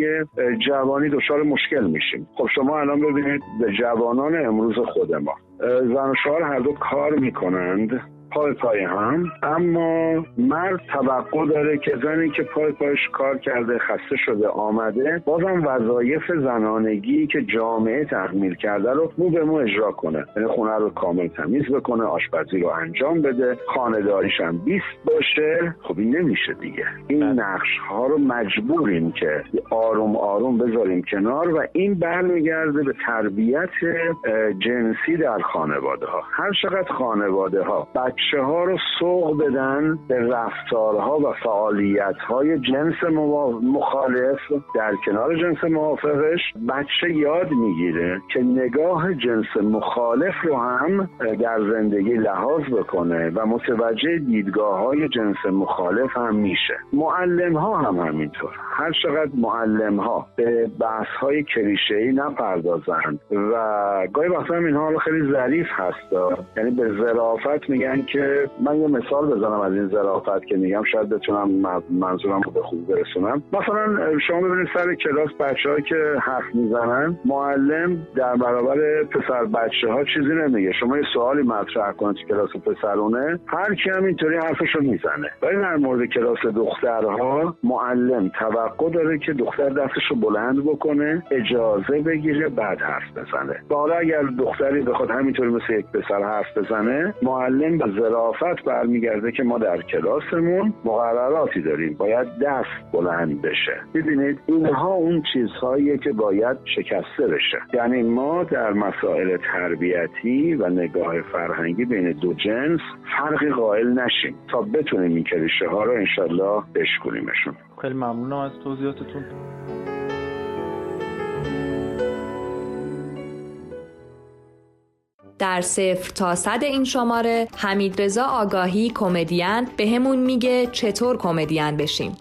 Speaker 4: جوانی دچار مشکل میشیم. خب شما الان ببینید به جوانان امروز خود ما. زن و شوهر هر دو کار می‌کنند. پای پای هم. اما مرد توقع داره که زنی که پای پایش کار کرده خسته شده آمده بازم وظایف زنانگی که جامعه تحمیل کرده رو مو به مو اجرا کنه. یعنی خونه رو کامل تمیز بکنه آشپزی رو انجام بده خانهداریش هم بیست باشه. خب این نمیشه دیگه. این بله. نقش ها رو مجبوریم که آروم آروم بذاریم کنار و این برمیگرده به تربیت جنسی در خانواده ها هر چقدر خانواده ها بچه ها رو سوق بدن به رفتارها و فعالیت های جنس مخالف در کنار جنس موافقش. بچه یاد می‌گیره که نگاه جنس مخالف رو هم در زندگی لحاظ بکنه و متوجه دیدگاه های جنس مخالف هم میشه. معلم ها هم همینطور. هر چقدر معلم ها به بحث های کلیشه ای نپردازند و گاهی وقتا هم اینها خیلی ظریف هست. یعنی به ظرافت میگن که من یه مثال بزنم از این ظرافت که میگم شاید بتونم منظورم رو به خوب برسونم. مثلا شما ببینید سر کلاس بچه که حرف می‌زنن معلم در برابر پسر بچه ها چیزی نمیگه. شما یه سوالی مطرح کنید تو کلاس پسرونه هر کی هم اینطوری حرفشو می‌زنه. ولی در مورد کلاس دخترها معلم توقع داره که دختر دستش رو بلند بکنه اجازه بگیره بعد حرف بزنه. حالا اگر دختری بخواد همینطوری مثل یک پسر حرف بزنه معلم به ظرافت برمیگرده که ما در کلاسمون مقرراتی داریم. باید دست بلند بشه. ببینید اینها اون چیزهاییه که باید شکسته بشه. یعنی ما در مسائل تربیتی و نگاه فرهنگی بین دو جنس فرقی قائل نشیم تا بتونیم این کلیشه ها رو انشالله بشکنیمشون
Speaker 9: خیلی ممنونم از توضیحاتتون.
Speaker 1: در صفر تا صد این شماره حمید رضا آگاهی کمدین به همون میگه چطور کمدین بشیم.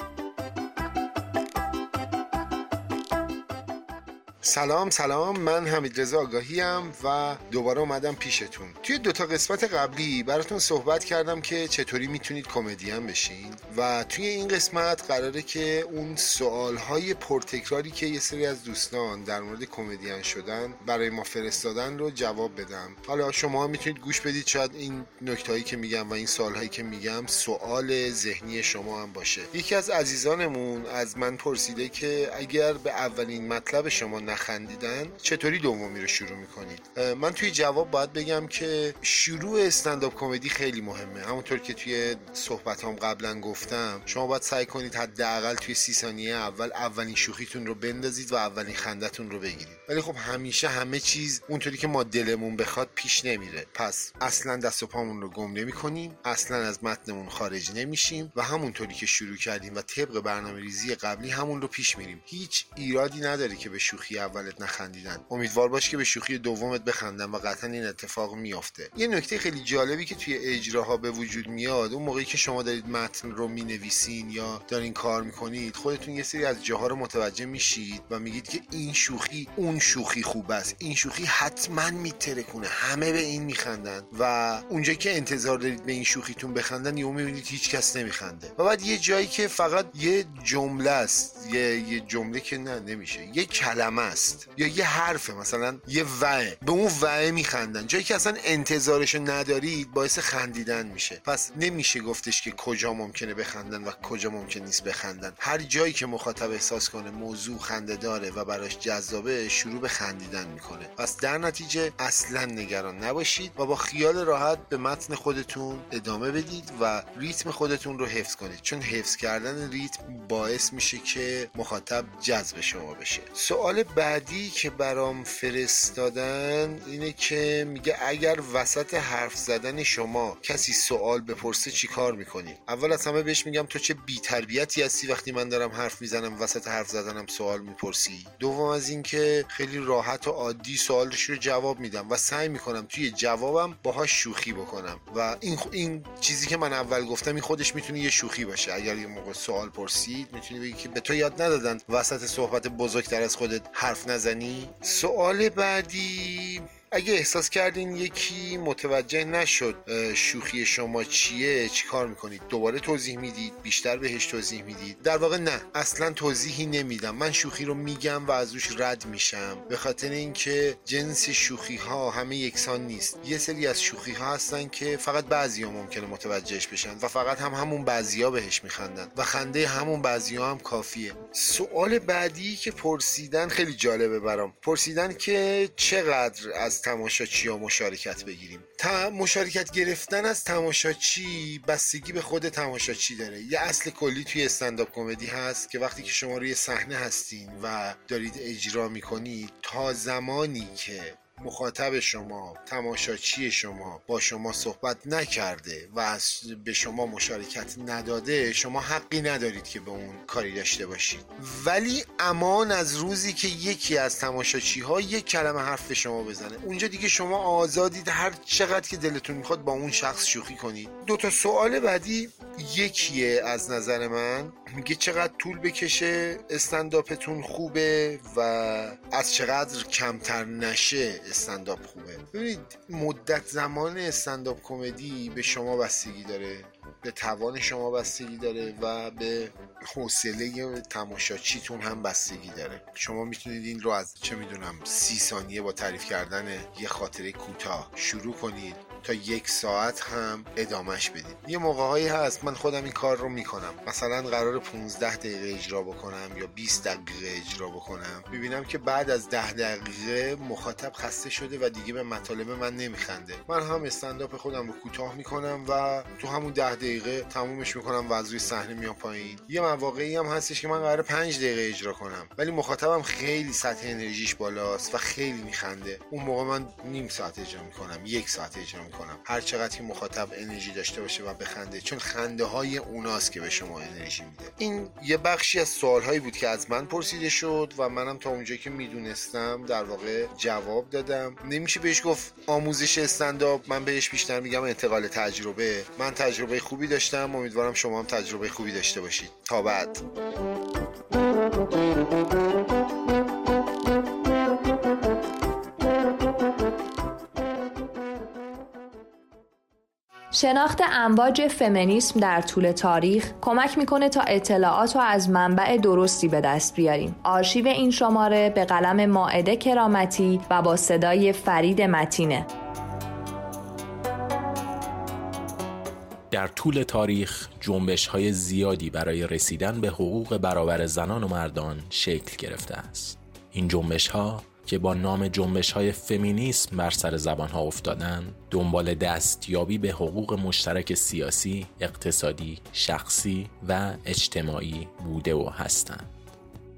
Speaker 10: سلام سلام. من حمید رضا آگاهی ام و دوباره اومدم پیشتون. توی دوتا قسمت قبلی براتون صحبت کردم که چطوری می‌تونید کمدین بشین و توی این قسمت قراره که اون سوال های پرتکراری که یه سری از دوستان در مورد کمدین شدن برای ما فرستادن رو جواب بدم. حالا شما می‌تونید گوش بدید شاید این نکتهایی که میگم و این سوال هایی که میگم سوال ذهنی شما هم باشه. یکی از عزیزانمون از من پرسیده که اگر به اولین مطلب شما نخندیدن چطوری دومی رو شروع می‌کنید من توی جواب باید بگم که شروع استنداپ کمدی خیلی مهمه. همونطور که توی صحبت هم قبلا گفتم شما باید سعی کنید حداقل توی سی ثانیه اول اولین شوخیتون رو بندازید و اولین خندتون رو بگیرید. ولی خب همیشه همه چیز اونطوری که ما دلمون بخواد پیش نمیره. پس اصلا دست و پامون رو گم نمی کنیم اصلا از متنمون خارج نمیشیم و همونطوری که شروع کردیم و طبق برنامه ریزی قبلی همون رو پیش میریم. هیچ ایرادی نداره که به شوخی اولت نخندیدن. امیدوار باش که به شوخی دومت بخندن و قطعا این اتفاق میافته. یه نکته خیلی جالبی که توی اجراها به وجود میاد اون موقعی که شما دارید متن رو می‌نویسین یا دارین کار می‌کنید خودتون یه سری از جاها رو متوجه میشید و میگید که این شوخی اون شوخی خوب است. این شوخی حتما میترکونه. همه به این میخندن و اونجا که انتظار دارید به این شوخیتون بخندن یهو می‌بینید هیچ کس نمیخنده. و بعد یه جایی که فقط یه جمله است یه یه جمله که نه نمیشه. یه کلمه است. یا یه حرفه مثلا یه وعه به اون وعه میخندن. جایی که اصلا انتظارشو ندارید باعث خندیدن میشه. پس نمیشه گفتش که کجا ممکنه بخندن و کجا ممکن نیست بخندن. هر جایی که مخاطب احساس کنه موضوع خنده داره و براش جذابه شروع به خندیدن می‌کنه. پس در نتیجه اصلا نگران نباشید و با خیال راحت به متن خودتون ادامه بدید و ریتم خودتون رو حفظ کنید. چون حفظ کردن ریتم باعث میشه که مخاطب جذب شما بشه. سوال بعدی که برام فرستادن اینه که میگه اگر وسط حرف زدن شما کسی سوال بپرسه چی کار می‌کنی؟ اول از همه بهش میگم تو چه بی تربیتی هستی وقتی من دارم حرف می‌زنم وسط حرف زدنم سوال می‌پرسی؟ دوم از اینکه خیلی راحت و عادی سوالش رو جواب میدم و سعی می‌کنم توی جوابم باهاش شوخی بکنم و این این چیزی که من اول گفتم این خودش می‌تونه یه شوخی باشه. اگر یه موقع سوال پرسید می‌تونی بگی که به تو یاد ندادن وسط صحبت بزرگتر از خودت نزنی؟ سوال بعدی. اگه احساس کردین یکی متوجه نشد شوخی شما چیه چی کار می‌کنید؟ دوباره توضیح می‌دید؟ بیشتر بهش توضیح می‌دید؟ در واقع نه. اصلا توضیحی نمیدم. من شوخی رو میگم و از روش رد میشم. به خاطر اینکه جنس شوخی ها همه یکسان نیست. یه سری از شوخی ها هستن که فقط بعضی ها ممکنه متوجهش بشن و فقط هم همون بعضی ها بهش میخندن و خنده همون بعضی ها هم کافیه. سوال بعدی که پرسیدن خیلی جالبه برام. پرسیدن که چقدر از تماشاچی ها مشارکت بگیریم؟ تا مشارکت گرفتن از تماشاچی بستگی به خود تماشاچی داره؟ یه اصل کلی توی استنداپ کمدی هست که وقتی که شما روی صحنه هستین و دارید اجرا می‌کنید تا زمانی که مخاطب شما تماشاچی شما با شما صحبت نکرده و به شما مشارکت نداده شما حقی ندارید که به اون کاری داشته باشید. ولی امان از روزی که یکی از تماشاچی ها یک کلمه حرف به شما بزنه. اونجا دیگه شما آزادید هر چقدر که دلتون می‌خواد با اون شخص شوخی کنید. دو تا سوال بعدی یکیه از نظر من. میگه چقدر طول بکشه استنداپتون خوبه و از چقدر کمتر نشه استنداپ خوبه. ببینید مدت زمان استنداپ کمدی به شما بستگی داره به توان شما بستگی داره و به حوصله تماشاچیتون هم بستگی داره. شما می‌تونید این رو از چه می‌دونم سی ثانیه با تعریف کردن یه خاطره کوتاه شروع کنید. تا یک ساعت هم ادامهش بدیم. یه موقعهایی هست من خودم این کار رو می‌کنم. مثلا قرار 15 دقیقه اجرا بکنم یا 20 دقیقه اجرا بکنم. ببینم که بعد از 10 دقیقه مخاطب خسته شده و دیگه به مطالب من نمیخنده. من هم استنداپ خودم رو کوتاه می‌کنم و تو همون 10 دقیقه تمومش می‌کنم و از روی صحنه میام پایین. یه مواقعی هم هستش که من قرار 5 دقیقه اجرا کنم. ولی مخاطبم خیلی سطح انرژیش بالاست و خیلی میخنده. اون موقع من نیم ساعت اجرا می‌کنم. یک ساعت اجرا می‌کنم. هر چقدر که مخاطب انرژی داشته باشه و بخنده چون خنده های اوناست که به شما انرژی میده. این یه بخشی از سوال هایی بود که از من پرسیده شد و منم تا اونجایی که می‌دونستم در واقع جواب دادم. نمیشه بهش گفت آموزش استنداپ. من بهش بیشتر میگم انتقال تجربه. من تجربه خوبی داشتم. امیدوارم شما هم تجربه خوبی داشته باشید. تا بعد.
Speaker 1: شناخت امواج فمینیسم در طول تاریخ کمک می‌کنه تا اطلاعات رو از منبع درستی به دست بیاریم. آرشیو این شماره به قلم ماعده کرامتی و با صدای فرید متینه.
Speaker 11: در طول تاریخ جنبش های زیادی برای رسیدن به حقوق برابر زنان و مردان شکل گرفته است. این جنبش ها که با نام جنبش های فمینیسم بر سر زبان ها افتادن دنبال دستیابی به حقوق مشترک سیاسی، اقتصادی، شخصی و اجتماعی بوده و هستند.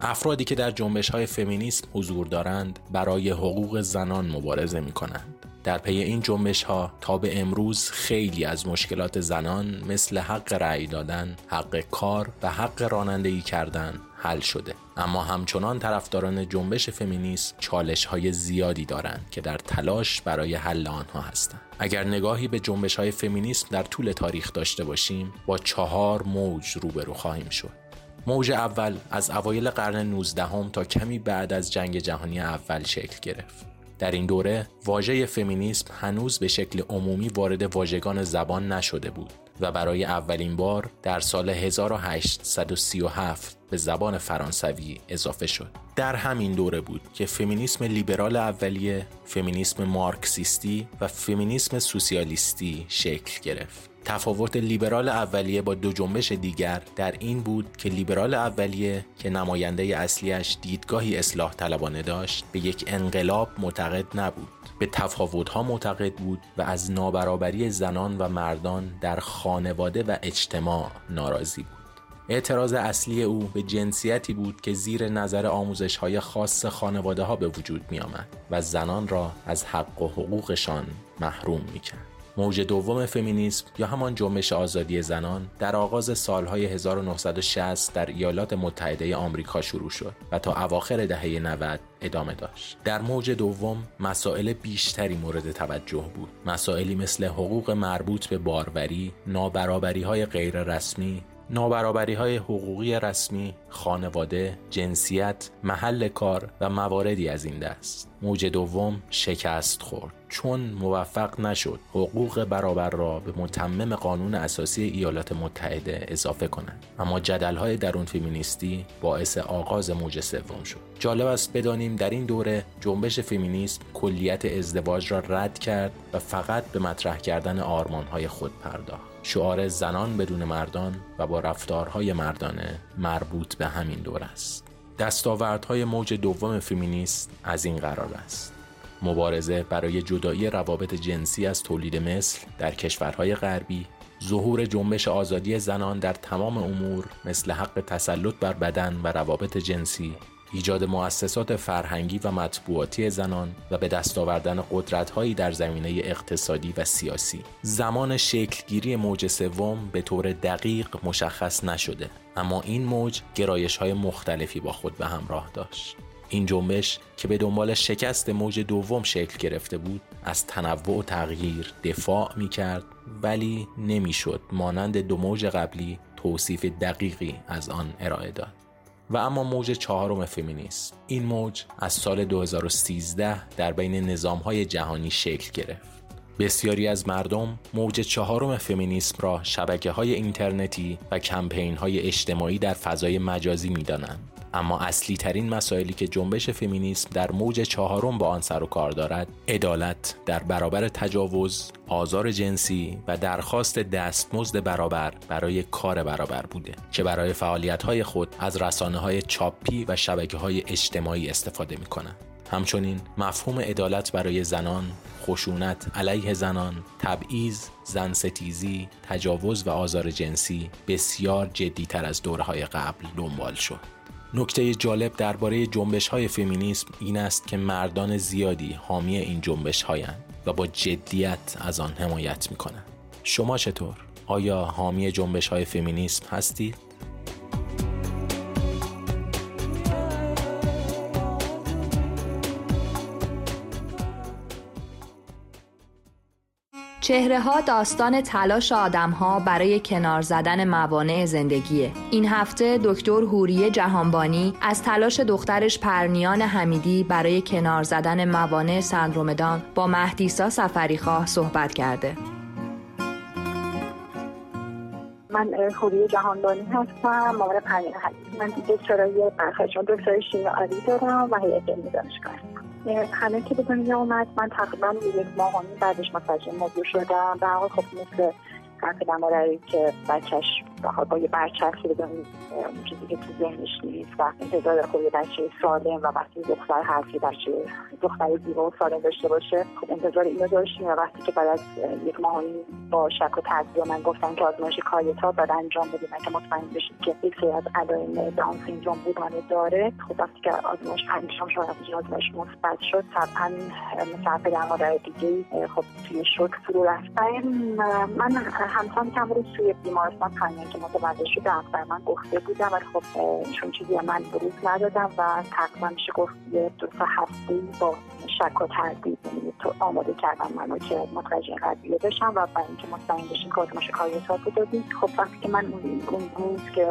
Speaker 11: افرادی که در جنبش های فمینیسم حضور دارند برای حقوق زنان مبارزه می کنند. در پی این جنبش ها تا به امروز خیلی از مشکلات زنان مثل حق رأی دادن، حق کار و حق رانندگی کردن حل شده. اما همچنان طرفداران جنبش فمینیسم چالش های زیادی دارند که در تلاش برای حل آنها هستند. اگر نگاهی به جنبش های فمینیسم در طول تاریخ داشته باشیم با چهار موج روبرو خواهیم شد. موج اول از اوایل قرن 19 هم تا کمی بعد از جنگ جهانی اول شکل گرفت. در این دوره واژه فمینیسم هنوز به شکل عمومی وارد واژگان زبان نشده بود و برای اولین بار در سال 1837 به زبان فرانسوی اضافه شد. در همین دوره بود که فمینیسم لیبرال اولیه، فمینیسم مارکسیستی و فمینیسم سوسیالیستی شکل گرفت. تفاوت لیبرال اولیه با دو جنبش دیگر در این بود که لیبرال اولیه که نماینده اصلیش دیدگاهی اصلاح طلبانه داشت به یک انقلاب معتقد نبود به تفاوتها معتقد بود و از نابرابری زنان و مردان در خانواده و اجتماع ناراضی بود اعتراض اصلی او به جنسیتی بود که زیر نظر آموزش های خاص خانواده ها به وجود می آمد و زنان را از حق و حقوقشان محروم می کرد. موج دوم فمینیسم یا همان جنبش آزادی زنان در آغاز سالهای 1960 در ایالات متحده آمریکا شروع شد و تا اواخر دهه 90 ادامه داشت. در موج دوم مسائل بیشتری مورد توجه بود. مسائلی مثل حقوق مربوط به باروری، نابرابری های غیر رسمی، نابرابری های حقوقی رسمی، خانواده، جنسیت، محل کار و مواردی از این دست. موج دوم شکست خورد. چون موفق نشد حقوق برابر را به متمم قانون اساسی ایالات متحده اضافه کنند. اما های درون فمینیستی باعث آغاز موج سوم شد. جالب است بدانیم در این دوره جنبش فمینیسم کلیت ازدواج را رد کرد و فقط به مطرح کردن های خود پرداخت. شعار زنان بدون مردان و با رفتارهای مردانه مربوط به همین دور است. دستاوردهای موج دوم فمینیست از این قرار است. مبارزه برای جدایی روابط جنسی از تولید مثل در کشورهای غربی ظهور جنبش آزادی زنان در تمام امور مثل حق تسلط بر بدن و روابط جنسی ایجاد مؤسسات فرهنگی و مطبوعاتی زنان و به دست آوردن قدرت‌هایی در زمینه اقتصادی و سیاسی. زمان شکلگیری موج سوم به طور دقیق مشخص نشده، اما این موج گرایش‌های مختلفی با خود به همراه داشت. این جنبش که به دنبال شکست موج دوم شکل گرفته بود از تنوع و تغییر دفاع می کرد ولی نمی‌شد مانند دو موج قبلی توصیف دقیقی از آن ارائه داد و اما موج چهارم فمینیسم این موج از سال 2013 در بین نظامهای جهانی شکل گرفت بسیاری از مردم موج چهارم فمینیسم را شبکه های اینترنتی و کمپین های اجتماعی در فضای مجازی می دانند.
Speaker 12: اما اصلی ترین مسائلی که جنبش فمینیسم در موج چهارم با آن سر و کار دارد عدالت در برابر تجاوز آزار جنسی و درخواست دستمزد برابر برای کار برابر بوده که برای فعالیت های خود از رسانه های چاپی و شبکه های اجتماعی استفاده می کنند. همچنین مفهوم عدالت برای زنان، خشونت علیه زنان، تبعیض، زن ستیزی، تجاوز و آزار جنسی بسیار جدیتر از دوره های قبل دنبال شد. نکته جالب درباره جنبش های فمینیسم این است که مردان زیادی حامی این جنبش هایند و با جدیت از آن حمایت می کنند. شما چطور؟ آیا حامی جنبش های فمینیسم هستید؟
Speaker 1: چهره ها داستان تلاش آدم ها برای کنار زدن موانع زندگیه. این هفته دکتر هوریه جهانبانی از تلاش دخترش پرنیان حمیدی برای کنار زدن موانع سندروم دان با مهدیسا سفریخواه صحبت کرده.
Speaker 13: من هوریه جهانبانی هستم. مامان پرنیان حمیدی من دکترای برخشان دکترای شیمی دارم و هیئت علمی دانشگاه همه که به دنیا اومد من تقریبا یک ماه بعدش متوجه موضوع شدم. حال خب مثل هر مادری که بچهش با یه برچرخی بدون چیزی که تو ذهنش نیست و انتظار خب یه بچه سالم و وقتی دختر هست بچه دختر زیبا و سالم داشته باشه خب انتظار اینو داشتیم و وقتی که بعد از یک ماهی با شک و تردید من گفتن که آزمایش کایتا بعد انجام بدیم که مطمئن بشید که یک سری از علائم داون سیندروم بودانه داره. خب وقتی که آزمایش انجام شد نتیجه آزمایش مثبت شد طبعا مثل در مادر دیگه خب توی شوک فرو رفتن من همسان کم رو توی بیمارستان تنیا که متوجه شدم بر من گفته بودم ولی خب چون چیزی من بروز ندادم و تقریبا میشه گفت یه دو سه هفته با شک و تردید یعنی تو آماده کردم منو که متوجه قضیه بشم و برای اینکه مطمئن بشیم که آزمایش کاریوتا دادیم خب وقتی که من اون روز که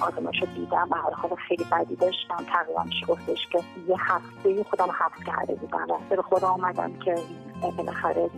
Speaker 13: آزمایش دیدم و حال خود خیلی بدی داشتم. تقریبا میشه گفتش که یه هفته خودم حفظ کرده بودم. و به خدا آمدم که بالاخره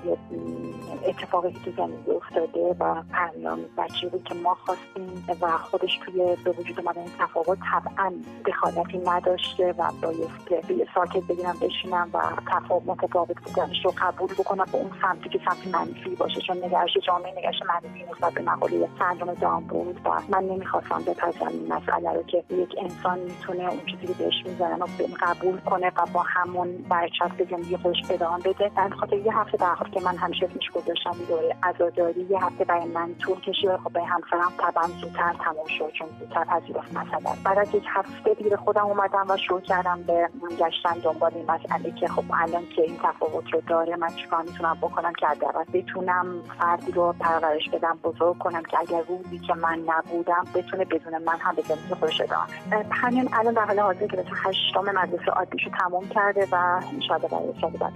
Speaker 13: اتفاقی که زندگی افتاده و پریام بچه بود که ما خواستیم و خودش توی به وجود اومدن این تفاوت طبعا دخالتی نداشته و بایست ساکت بگیرم بشینم و تفاوت متفاوت بودنش رو قبول بکنم. به اون سمتی که سمت منفی باشه چون نگرش جامعه نگرش منفی نسبت به مقاله سندروم دام بود و من نمی‌خواستم بپذیرم این مسئله رو که یک انسان می‌تونه اون چیزی که بهش می‌زنن رو قبول کنه و با همون برچسب زندگی خودش ادامه بده. در خاطر یه هفته در که من همیشه پیش گذاشتم دوره عزاداری یه هفته برای من طول کشید خب به همسرم طبعا زودتر تموم شد چون زودتر پذیرفت مثلا بعد از یک هفته دیر خودم اومدم و شروع کردم به گشتن دنبال این مسئله که خب الان که این تفاوت رو داره من چیکار می‌تونم بکنم که حداقل بتونم فردی رو پرورش بدم بزرگ کنم که اگر روزی که من نبودم بتونه بدون من هم به زندگی خودش ادامه همین الان در حال حاضر کلاس هشتم مدرسه عادیشو تموم کرده و ان برای سال بعد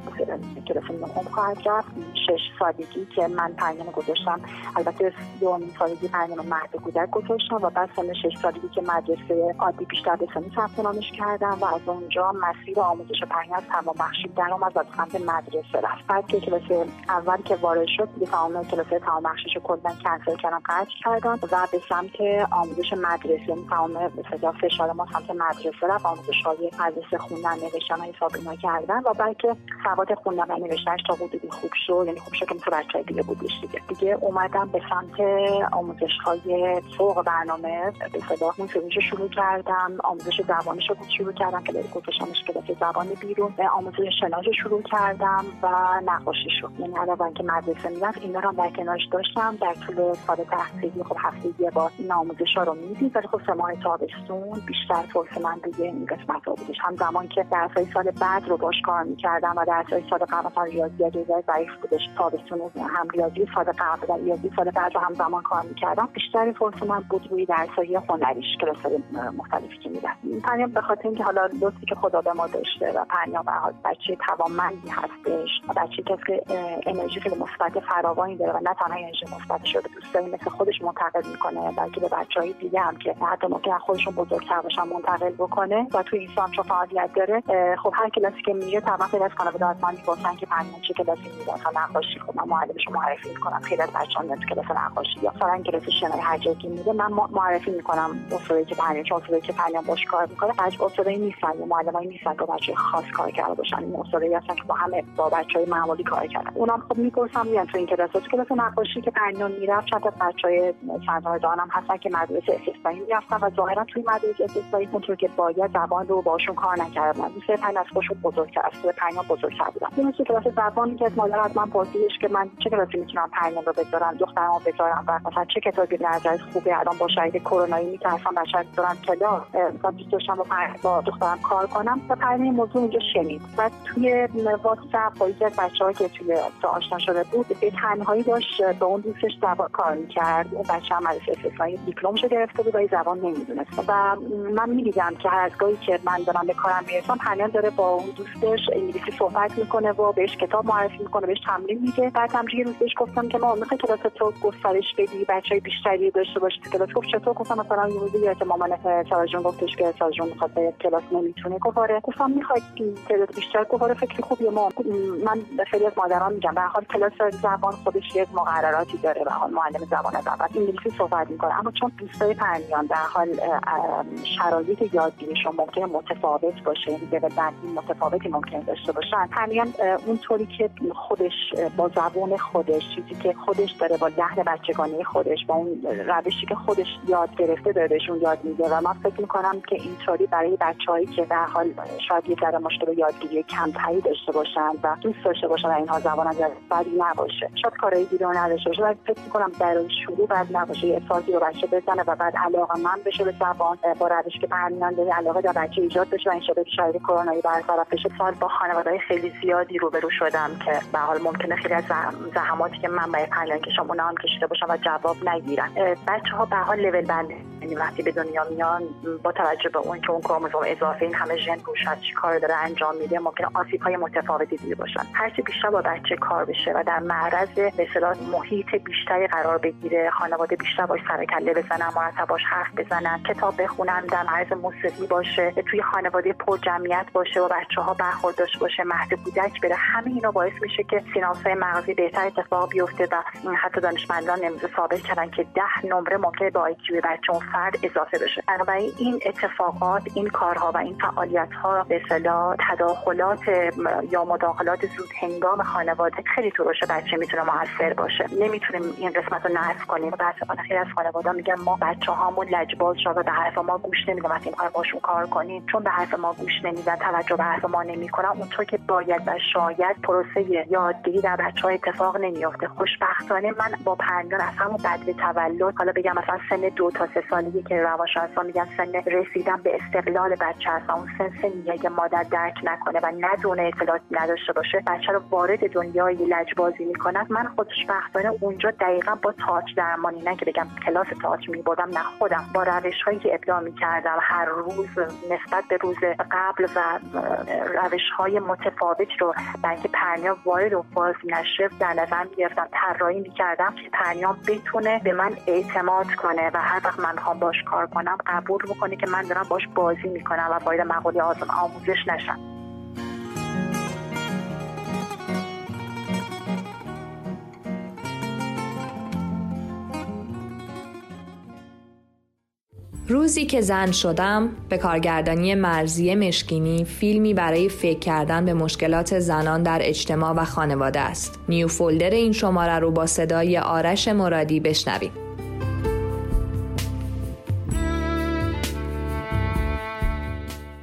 Speaker 13: کلاس نهم خواهد رفت. شش سالگی که من پرنامه گذاشتم. البته دومین سالگی پرنامه مرد کودک گذاشتم و بعد سال شش سالگی که مدرسه عادی بیشتر بسانی ثبت نامش کردم و از اونجا مسیر آموزش پرنامه تمام بخشی درام از سمت مدرسه رفت. بعد که کلاس اول که وارد شد دیگه تمام کلاس تمام بخشیشو کلا کنسل کردم قطع کردم و به سمت آموزش مدرسه تمام به فشار ما سمت مدرسه رفت. آموزش های مدرسه خوندن نوشتن حساب اینا کردن و بلکه سواد خوندن و تا حدودی خوب شد یعنی خوب شد که مثل بچه دیگه بودش دیگه. دیگه اومدم به سمت آموزش های فوق برنامه به صدا اون شروع کردم آموزش زبانش رو شروع کردم که گذاشتمش کلاس زبان بیرون. به آموزش شناش شروع کردم و نقاشی شد. یعنی علاوه اینکه مدرسه می‌رفت اینا رو در کنارش داشتم. در طول سال تحصیلی خب هفته یه بار این آموزش ها رو می‌دید. ولی خب سه ماه تابستون بیشتر فرص من دیگه این قسمت ها بودش. هم زمان که درسای سال بعد رو باش کار می‌کردم و درسای سال قبل ریاضی جزای ضعیف بودش تابستون هم ریاضی سال قبل و ریاضی سال بعد هم زمان کار می‌کردم. بیشتر فرص من بود روی درسای هنریش کلاس مختلفی که میرم پرنیا به خاطر اینکه حالا لطفی که خدا به ما داشته و پرنیا به بچه توانمندی هستش بچه کسی که انرژی خیلی مثبت فراوانی داره و نه تنها انرژی مثبتش رو به دوستایی مثل خودش منتقل می‌کنه بلکه به بچه های دیگه هم که حتی ممکن خودشون بزرگتر باشن منتقل بکنه. و توی این چون فعالیت داره؟ خب هر کلاسی که میره تمام از خانواده از من می‌گفتن که پرنیا چه کلاسی میدن تا نقاشی من معلمش معرفی می‌کنم. خیلی از بچه‌ها میاد کلاس نقاشی. یا مثلا کلاس شنای هر که میده من معرفی می‌کنم استادی که چون استادی که پنیان باش کار می‌کنه بچه استادایی نیستن. یا معلمایی نیستن که بچه خاص کار کرده باشن. این استادایی هستن که با همه با بچهای معمولی کار کردن. اونم خب می‌پرسم میان تو این کلاس کلاس نقاشی که پنیان می‌رفت چند تا بچهای سرزمین هستن که مدرسه استثنایی می‌رفتن و ظاهرا توی مدرسه استثنایی اونطور که باید زبان رو باشون کار نکردن. دوست پنج از خودشون بزرگتر از پنج بزرگتر بودن. این کلاس زبانی که از مادر از من پرسیدش که من چه کلاسی می‌تونم پنج رو بذارم دخترمو بذارم و مثلا چه کتابی نظر خوبه؟ الان با شهید کرونایی میترسم بچه بذارم کلاس و دوست داشتم با, با دخترم کار کنم. و پنج موضوع اونجا شنید. و توی واتساپ با یکی از که توی آشنا شده بود به تنهایی داشت با اون دوستش زبان کار می‌کرد. اون بچه هم مدرسه استثنایی دیپلمشو گرفته بود و زبان نمی‌دونست. و من می‌دیدم که هر از گاهی که من دارم به کارم می‌رسم پنیان داره با اون دوستش انگلیسی صحبت می‌کنه و بهش کتاب معرفی می‌کنه بهش تمرین میده. بعد هم یه روز بهش گفتم که ما می‌خوای کلاس تو گسترش بدی بچهای بیشتری داشته باشی تو کلاس. گفت چطور؟ گفتم مثلا یه روزی یادت مامان سارا گفتش که سارا جون می‌خواد کلاس نمی‌تونه گفت آره گفتم می‌خوای تعداد بیشتر گفت آره فکر خوبیه ما من خیلی از مادران میگم به حال کلاس زبان خودش یک مقرراتی داره به حال معلم زبان زبان. انگلیسی صحبت می‌کنه. اما چون دوستای پرنیان در حال شرایط یادگیریشون ممکنه متفاوت باشه یعنی بندی متفاوتی ممکن داشته باشن. اون اونطوری که خودش با زبان خودش چیزی که خودش داره با لحن بچگانه خودش با اون روشی که خودش یاد گرفته داره بهشون یاد میده. و من فکر می‌کنم که اینطوری برای بچههایی که در حال شاید یه ذره مشکل یادگیری کمتری داشته باشن و دوست داشته باشن اینها زبان از بدی نباشه. شاید کارهای دیگه نداشته باشه ولی فکر می‌کنم برای شروع بعد نباشه یه سازی رو بچه بزنه و بعد علاقه من بشه به زبان با روش که پرمیان داره علاقه در بچه ایجاد بشه و شده شاید کرونایی برطرف بشه سال با خانواده خیلی زیادی روبرو شدم که به حال ممکنه خیلی از زحماتی که من برای پرمیان کشم اونا هم کشیده باشم و جواب نگیرن بچه ها به حال لول بنده یعنی وقتی به دنیا میان با توجه به اون که اون کروموزوم اضافه این همه ژن روش هست چی کار داره انجام میده ممکنه آسیب های متفاوتی دیده باشن. هرچی بیشتر با بچه کار بشه و در معرض به محیط بیشتری قرار بگیره خانواده بیشتر باش سر کله بزنن مرتب حرف بزنن کتاب بخونن در معرض موسیقی باشه توی خانواده پر جمعیت باشه و بچه ها برخورد داشته باشه مهد کودک بره همه اینا باعث میشه که سیناسای مغزی بهتر اتفاق بیفته و حتی دانشمندان امروز ثابت کردن که ده نمره ممکنه به آیکیو بچه فرد اضافه بشه. بنابراین این اتفاقات این کارها و این فعالیت ها به اصطلاح تداخلات یا مداخلات زود هنگام خانواده خیلی تو روش بچه می‌تونه موثر باشه. نمی‌تونیم این قسمت رو نفی کنیم. متاسفانه خیلی از خانواده میگن ما بچه هامون لجباز شد و به حرف ما گوش نمیدن. وقتی می‌خوایم باشون کار کنیم چون به حرف ما گوش نمیدن توجه به حرف ما نمی‌کنن اونطور که باید و شاید پروسه یادگیری در بچه ها اتفاق نمیافته. خوشبختانه من با پرندان از همون بعد تولد حالا بگم مثلا سن دو تا سه سالگی که روانشناسا میگن سن رسیدن به استقلال بچه هست اون سن سنیه که مادر درک نکنه و ندونه اطلاعاتی نداشته باشه بچه رو وارد دنیای لجبازی می‌کنن من خوشبختانه اونجا دقیقا با تاچ درمانی نه که بگم کلاس تاچ میبردم نه خودم. با روش هایی که ابداع می‌کردم هر روز نسبت به روز قبل و روش های متفاوتی رو برای پرنیا وارد و فاز نشه در نظر می‌گرفتم طراحی می‌کردم که پرنیام بتونه به من اعتماد کنه و هر وقت من می‌خوام باش کار کنم قبول بکنه که من دارم باش بازی می‌کنم و باید مقاله آموزش نشم.
Speaker 1: روزی که زن شدم به کارگردانی مرزی مشکینی فیلمی برای فکر کردن به مشکلات زنان در اجتماع و خانواده است. نیو فولدر این شماره رو با صدای آرش مرادی بشنویم.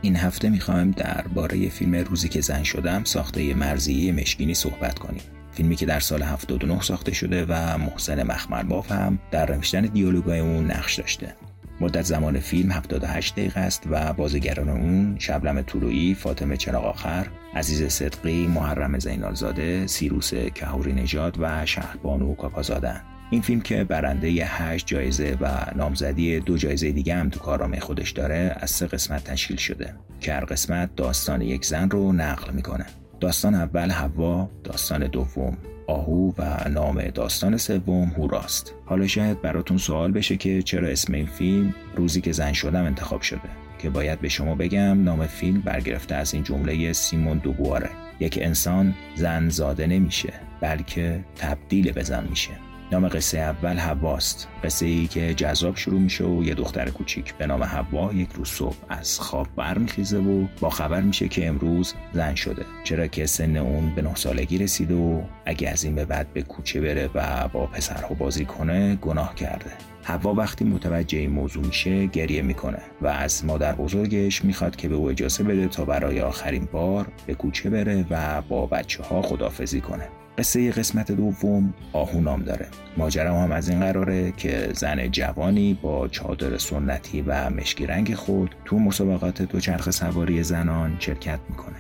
Speaker 14: این هفته می‌خوایم درباره فیلم روزی که زن شدم ساخته مرزیه مشکینی صحبت کنیم. فیلمی که در سال 79 ساخته شده و محسن مخمرباف هم در نوشتن دیالوگای اون نقش داشته. مدت زمان فیلم 78 دقیقه است و بازیگران اون شبلم طلویی، فاطمه چراغ آخر، عزیز صدقی، محرم زینالزاده، سیروس کهوری نژاد و شهربانو کاکازاده. این فیلم که برنده هشت جایزه و نامزدی دو جایزه دیگه هم تو کارنامه خودش داره از سه قسمت تشکیل شده که هر قسمت داستان یک زن رو نقل می‌کنه. داستان اول هوا داستان دوم آهو و نام داستان سوم هوراست. حالا شاید براتون سوال بشه که چرا اسم این فیلم روزی که زن شدم انتخاب شده که باید به شما بگم نام فیلم برگرفته از این جمله سیمون دوبواره. یک انسان زن زاده نمیشه بلکه تبدیل به زن میشه. نام قصه اول حواست. قصه ای که جذاب شروع میشه و یه دختر کوچیک به نام حوا یک روز صبح از خواب برمیخیزه و با خبر میشه که امروز زن شده. چرا که سن اون به نه سالگی رسیده و اگه از این به بعد به کوچه بره و با پسرها بازی کنه گناه کرده. حوا وقتی متوجه این موضوع میشه گریه می‌کنه و از مادر بزرگش می‌خواد که به او اجازه بده تا برای آخرین بار به کوچه بره و با بچه ها خدافظی کنه. قصه قسمت دوم آهو نام داره. ماجرا هم از این قراره که زن جوانی با چادر سنتی و مشکی رنگ خود تو مسابقات دوچرخه سواری زنان شرکت می‌کنه.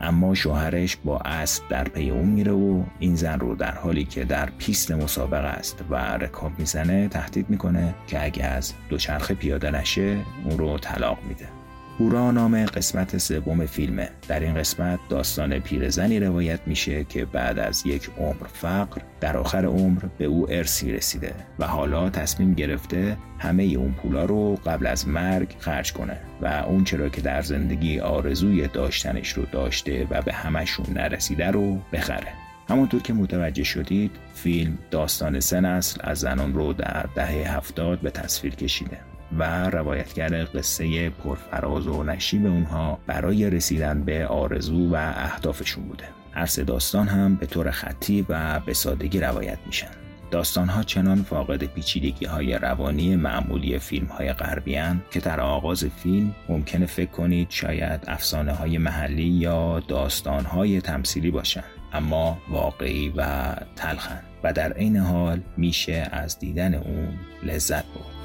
Speaker 14: اما شوهرش با اسب در پی اون میره و این زن رو در حالی که در پیست مسابقه است و رکاب می‌زنه تهدید می‌کنه که اگه از دوچرخه پیاده نشه اون رو طلاق میده. هورا نام قسمت سوم فیلمه در این قسمت داستان پیرزنی روایت میشه که بعد از یک عمر فقر در آخر عمر به او ارسی رسیده و حالا تصمیم گرفته همه اون پولا رو قبل از مرگ خرج کنه و اون چرا که در زندگی آرزوی داشتنش رو داشته و به همشون نرسیده رو بخره. همونطور که متوجه شدید فیلم داستان سه نسل از زنان رو در دهه هفتاد به تصویر کشیده. و روایتگر قصه پرفراز و نشیب اونها برای رسیدن به آرزو و اهدافشون بوده. هر داستان هم به طور خطی و به سادگی روایت میشن. داستان ها چنان فاقد پیچیدگی های روانی معمولی فیلم های غربی که در آغاز فیلم ممکنه فکر کنید شاید افسانه های محلی یا داستان های تمثیلی باشن اما واقعی و تلخن و در عین حال میشه از دیدن اون لذت برد.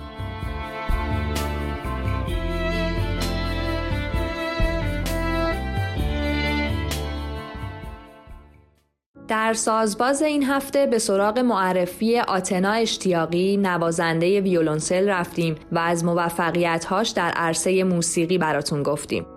Speaker 1: در سازباز این هفته به سراغ معرفی آتنا اشتیاقی نوازنده ویولونسل رفتیم و از موفقیتهاش در عرصه موسیقی براتون گفتیم.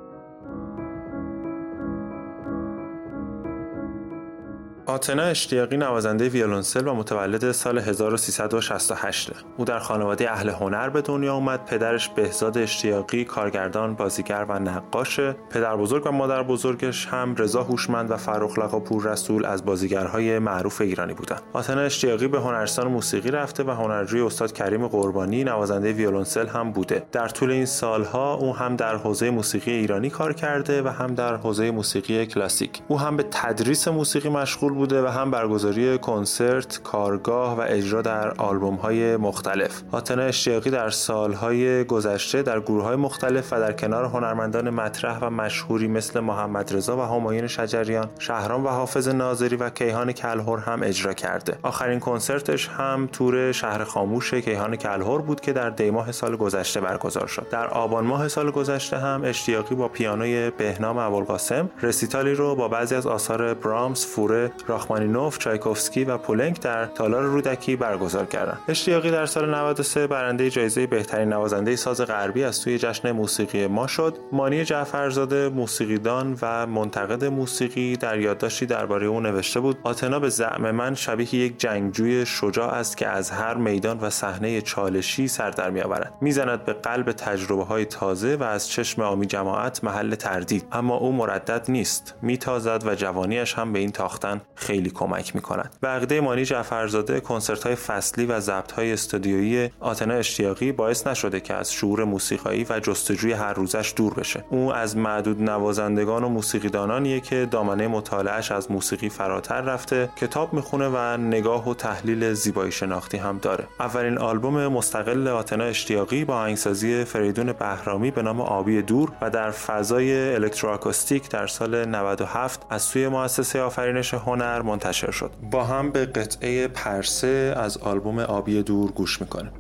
Speaker 9: آتنا اشتیاقی نوازنده ویولونسل و متولد سال 1368 او در خانواده اهل هنر به دنیا اومد پدرش بهزاد اشتیاقی کارگردان بازیگر و نقاشه پدر بزرگ و مادر بزرگش هم رضا هوشمند و فرخ پور رسول از بازیگرهای معروف ایرانی بودند. آتنا اشتیاقی به هنرستان موسیقی رفته و هنرجوی استاد کریم قربانی نوازنده ویولونسل هم بوده. در طول این سالها او هم در حوزه موسیقی ایرانی کار کرده و هم در حوزه موسیقی کلاسیک. او هم به تدریس موسیقی مشغول بوده و هم برگزاری کنسرت، کارگاه و اجرا در آلبوم های مختلف. آتنا اشتیاقی در سالهای گذشته در گروه های مختلف و در کنار هنرمندان مطرح و مشهوری مثل محمد رضا و همایون شجریان، شهرام و حافظ ناظری و کیهان کلهر هم اجرا کرده. آخرین کنسرتش هم تور شهر خاموش کیهان کلهر بود که در دیماه سال گذشته برگزار شد. در آبان ماه سال گذشته هم اشتیاقی با پیانوی بهنام ابوالقاسم رسیتالی رو با بعضی از آثار برامز، فوره، راخمانینوف، چایکوفسکی و پولنک در تالار رودکی برگزار کردند. اشتیاقی در سال 93 برنده جایزه بهترین نوازنده ساز غربی از توی جشن موسیقی ما شد. مانی جعفرزاده موسیقیدان و منتقد موسیقی در یادداشتی درباره او نوشته بود: آتنا به زعم من شبیه یک جنگجوی شجاع است که از هر میدان و صحنه چالشی سر در میآورد. می‌زند به قلب تجربه های تازه و از چشم آمی جماعت محل تردید اما او مردد نیست میتازد و جوانیش هم به این تاختن خیلی کمک می‌کنند به عقیده مانی جعفرزاده کنسرت های فصلی و ضبط های استودیویی آتنا اشتیاقی باعث نشده که از شعور موسیقایی و جستجوی هر روزش دور بشه. او از معدود نوازندگان و موسیقیدانانیه که دامنه مطالعهش از موسیقی فراتر رفته کتاب می‌خونه و نگاه و تحلیل زیبایی شناختی هم داره. اولین آلبوم مستقل آتنا اشتیاقی با آهنگسازی فریدون بهرامی به نام آبی دور و در فضای الکتروآکوستیک در سال 97 از سوی مؤسسه آفرینش هنر منتشر شد. با هم به قطعه پرسه از آلبوم آبی دور گوش می‌کنیم.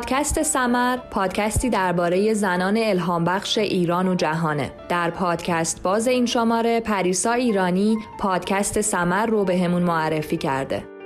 Speaker 1: پادکست سمر پادکستی درباره زنان الهام بخش ایران و جهانه. در پادکست باز این شماره پریسا ایرانی پادکست سمر رو به همون معرفی کرده.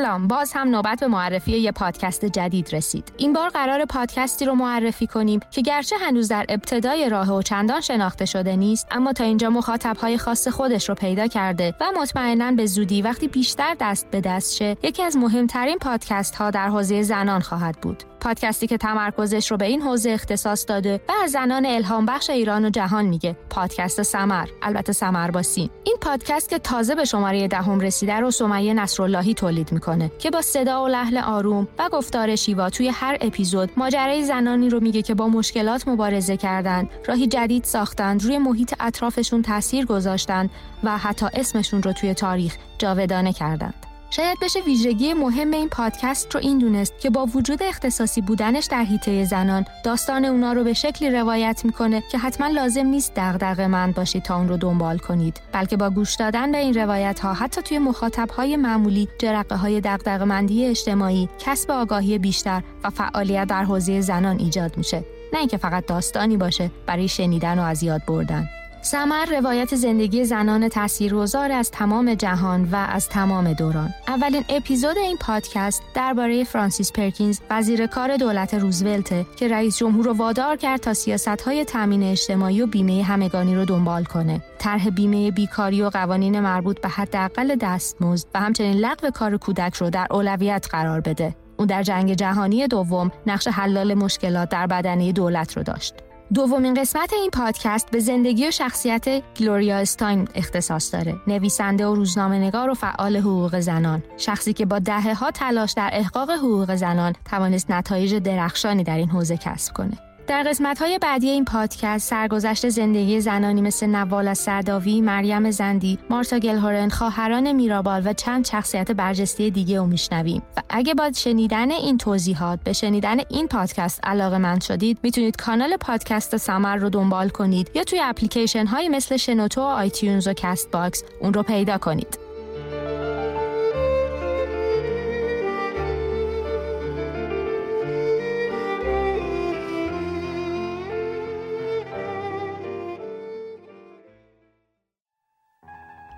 Speaker 15: سلام. باز هم نوبت به معرفی یه پادکست جدید رسید. این بار قرار پادکستی رو معرفی کنیم که گرچه هنوز در ابتدای راه و چندان شناخته شده نیست اما تا اینجا مخاطبهای خاص خودش رو پیدا کرده و مطمئنا به زودی وقتی بیشتر دست به دست شه یکی از مهمترین پادکست ها در حوزه زنان خواهد بود. پادکستی که تمرکزش رو به این حوزه اختصاص داده و از زنان الهام بخش ایران و جهان میگه. پادکست سمر. البته سمر با سین. این پادکست که تازه به شماره دهم رسیده رو سمیه نصراللهی تولید می‌کنه که با صدا و لحن آروم و گفتار شیوا توی هر اپیزود ماجرای زنانی رو میگه که با مشکلات مبارزه کردند راهی جدید ساختند روی محیط اطرافشون تاثیر گذاشتند و حتی اسمشون رو توی تاریخ جاودانه کردند. شاید بشه ویژگی مهم این پادکست رو این دونست که با وجود اختصاصی بودنش در حیطه زنان داستان اونا رو به شکلی روایت می‌کنه که حتما لازم نیست دغدغه مند باشید تا اون رو دنبال کنید. بلکه با گوش دادن به این روایت ها حتی توی مخاطب های معمولی جرقه های دغدغه مندی اجتماعی کسب آگاهی بیشتر و فعالیت در حوزه زنان ایجاد میشه. نه اینکه فقط داستانی باشه برای شنیدن و از یاد بردن. سمر روایت زندگی زنان تاثیرگذار از تمام جهان و از تمام دوران. اولین اپیزود این پادکست درباره فرانسیس پرکینز وزیر کار دولت روزولت که رئیس جمهور رو وادار کرد تا سیاست تامین اجتماعی و بیمه همگانی رو دنبال کنه. طرح بیمه بیکاری و قوانین مربوط به حداقل دستمزد و همچنین لغو کار کودک رو در اولویت قرار بده. او در جنگ جهانی دوم نقش حلال مشکلات در بدنه دولت رو داشت. دومین قسمت این پادکست به زندگی و شخصیت گلوریا استاینم اختصاص داره. نویسنده و روزنامه نگار و فعال حقوق زنان. شخصی که با دهه ها تلاش در احقاق حقوق زنان توانست نتایج درخشانی در این حوزه کسب کنه. در قسمت های بعدی این پادکست سرگذشت زندگی زنانی مثل نوال سعداوی، مریم زندی، مارتا گلهورن، خواهران میرابال و چند شخصیت برجسته دیگه رو میشنویم و اگه با شنیدن این توضیحات به شنیدن این پادکست علاقه‌مند شدید می‌تونید کانال پادکست سمر رو دنبال کنید یا توی اپلیکیشن های مثل شنوتو و iTunes و Castbox اون رو پیدا کنید.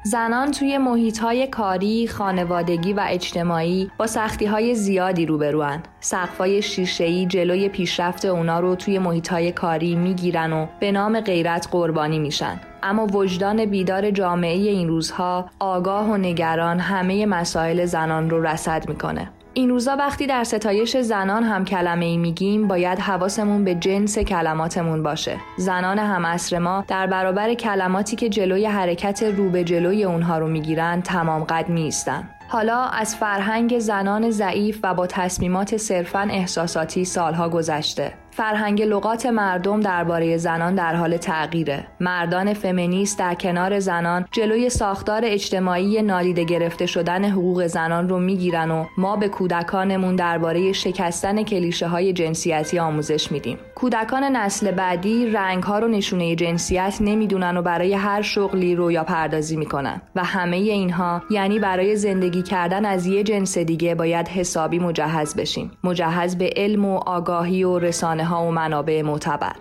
Speaker 1: زنان توی محیط های کاری، خانوادگی و اجتماعی با سختی های زیادی روبروان. سقفای شیشه‌ای جلوی پیشرفت اونا رو توی محیط های کاری می‌گیرن و به نام غیرت قربانی میشن. اما وجدان بیدار جامعه این روزها آگاه و نگران همه مسائل زنان رو رسد می‌کنه. این روزا وقتی در ستایش زنان هم کلمه ای میگیم باید حواسمون به جنس کلماتمون باشه. زنان هم اصر ما در برابر کلماتی که جلوی حرکت رو به جلوی اونها رو می‌گیرن تمام قد نیستن. حالا از فرهنگ زنان ضعیف و با تصمیمات صرفا احساساتی سالها گذشته. فرهنگ لغات مردم درباره زنان در حال تغییره. مردان فمینیست در کنار زنان جلوی ساختار اجتماعی نادیده گرفته شدن حقوق زنان رو می‌گیرن و ما به کودکانمون درباره شکستن کلیشه های جنسیتی آموزش میدیم. کودکان نسل بعدی رنگ ها رو نشونه جنسیت نمی‌دونن و برای هر شغلی رویا پردازی می‌کنن و همه اینها یعنی برای زندگی کردن از یه جنس دیگه باید حسابی مجهز بشیم. مجهز به علم و آگاهی و رسانه رسانه ها و منابع معتبر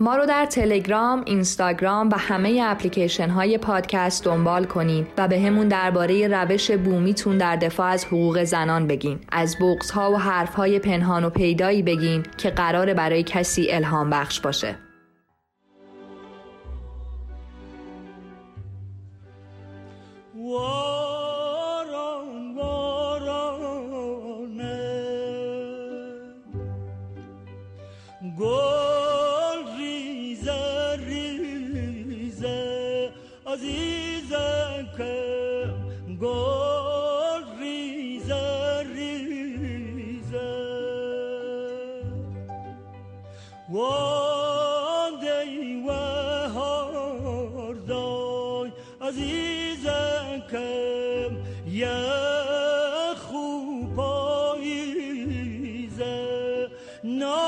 Speaker 1: ما رو در تلگرام، اینستاگرام و همه اپلیکیشن های پادکست دنبال کنین و به همون درباره روش بومیتون در دفاع از حقوق زنان بگین. از بغز ها و حرف های پنهان و پیدایی بگین که قرار برای کسی الهام بخش باشه.
Speaker 16: Whoa. گل ریزه ریزه. عزیزکم گل ریزه ریزه. وادی و هاردای عزیزکم یه خوباییزه نه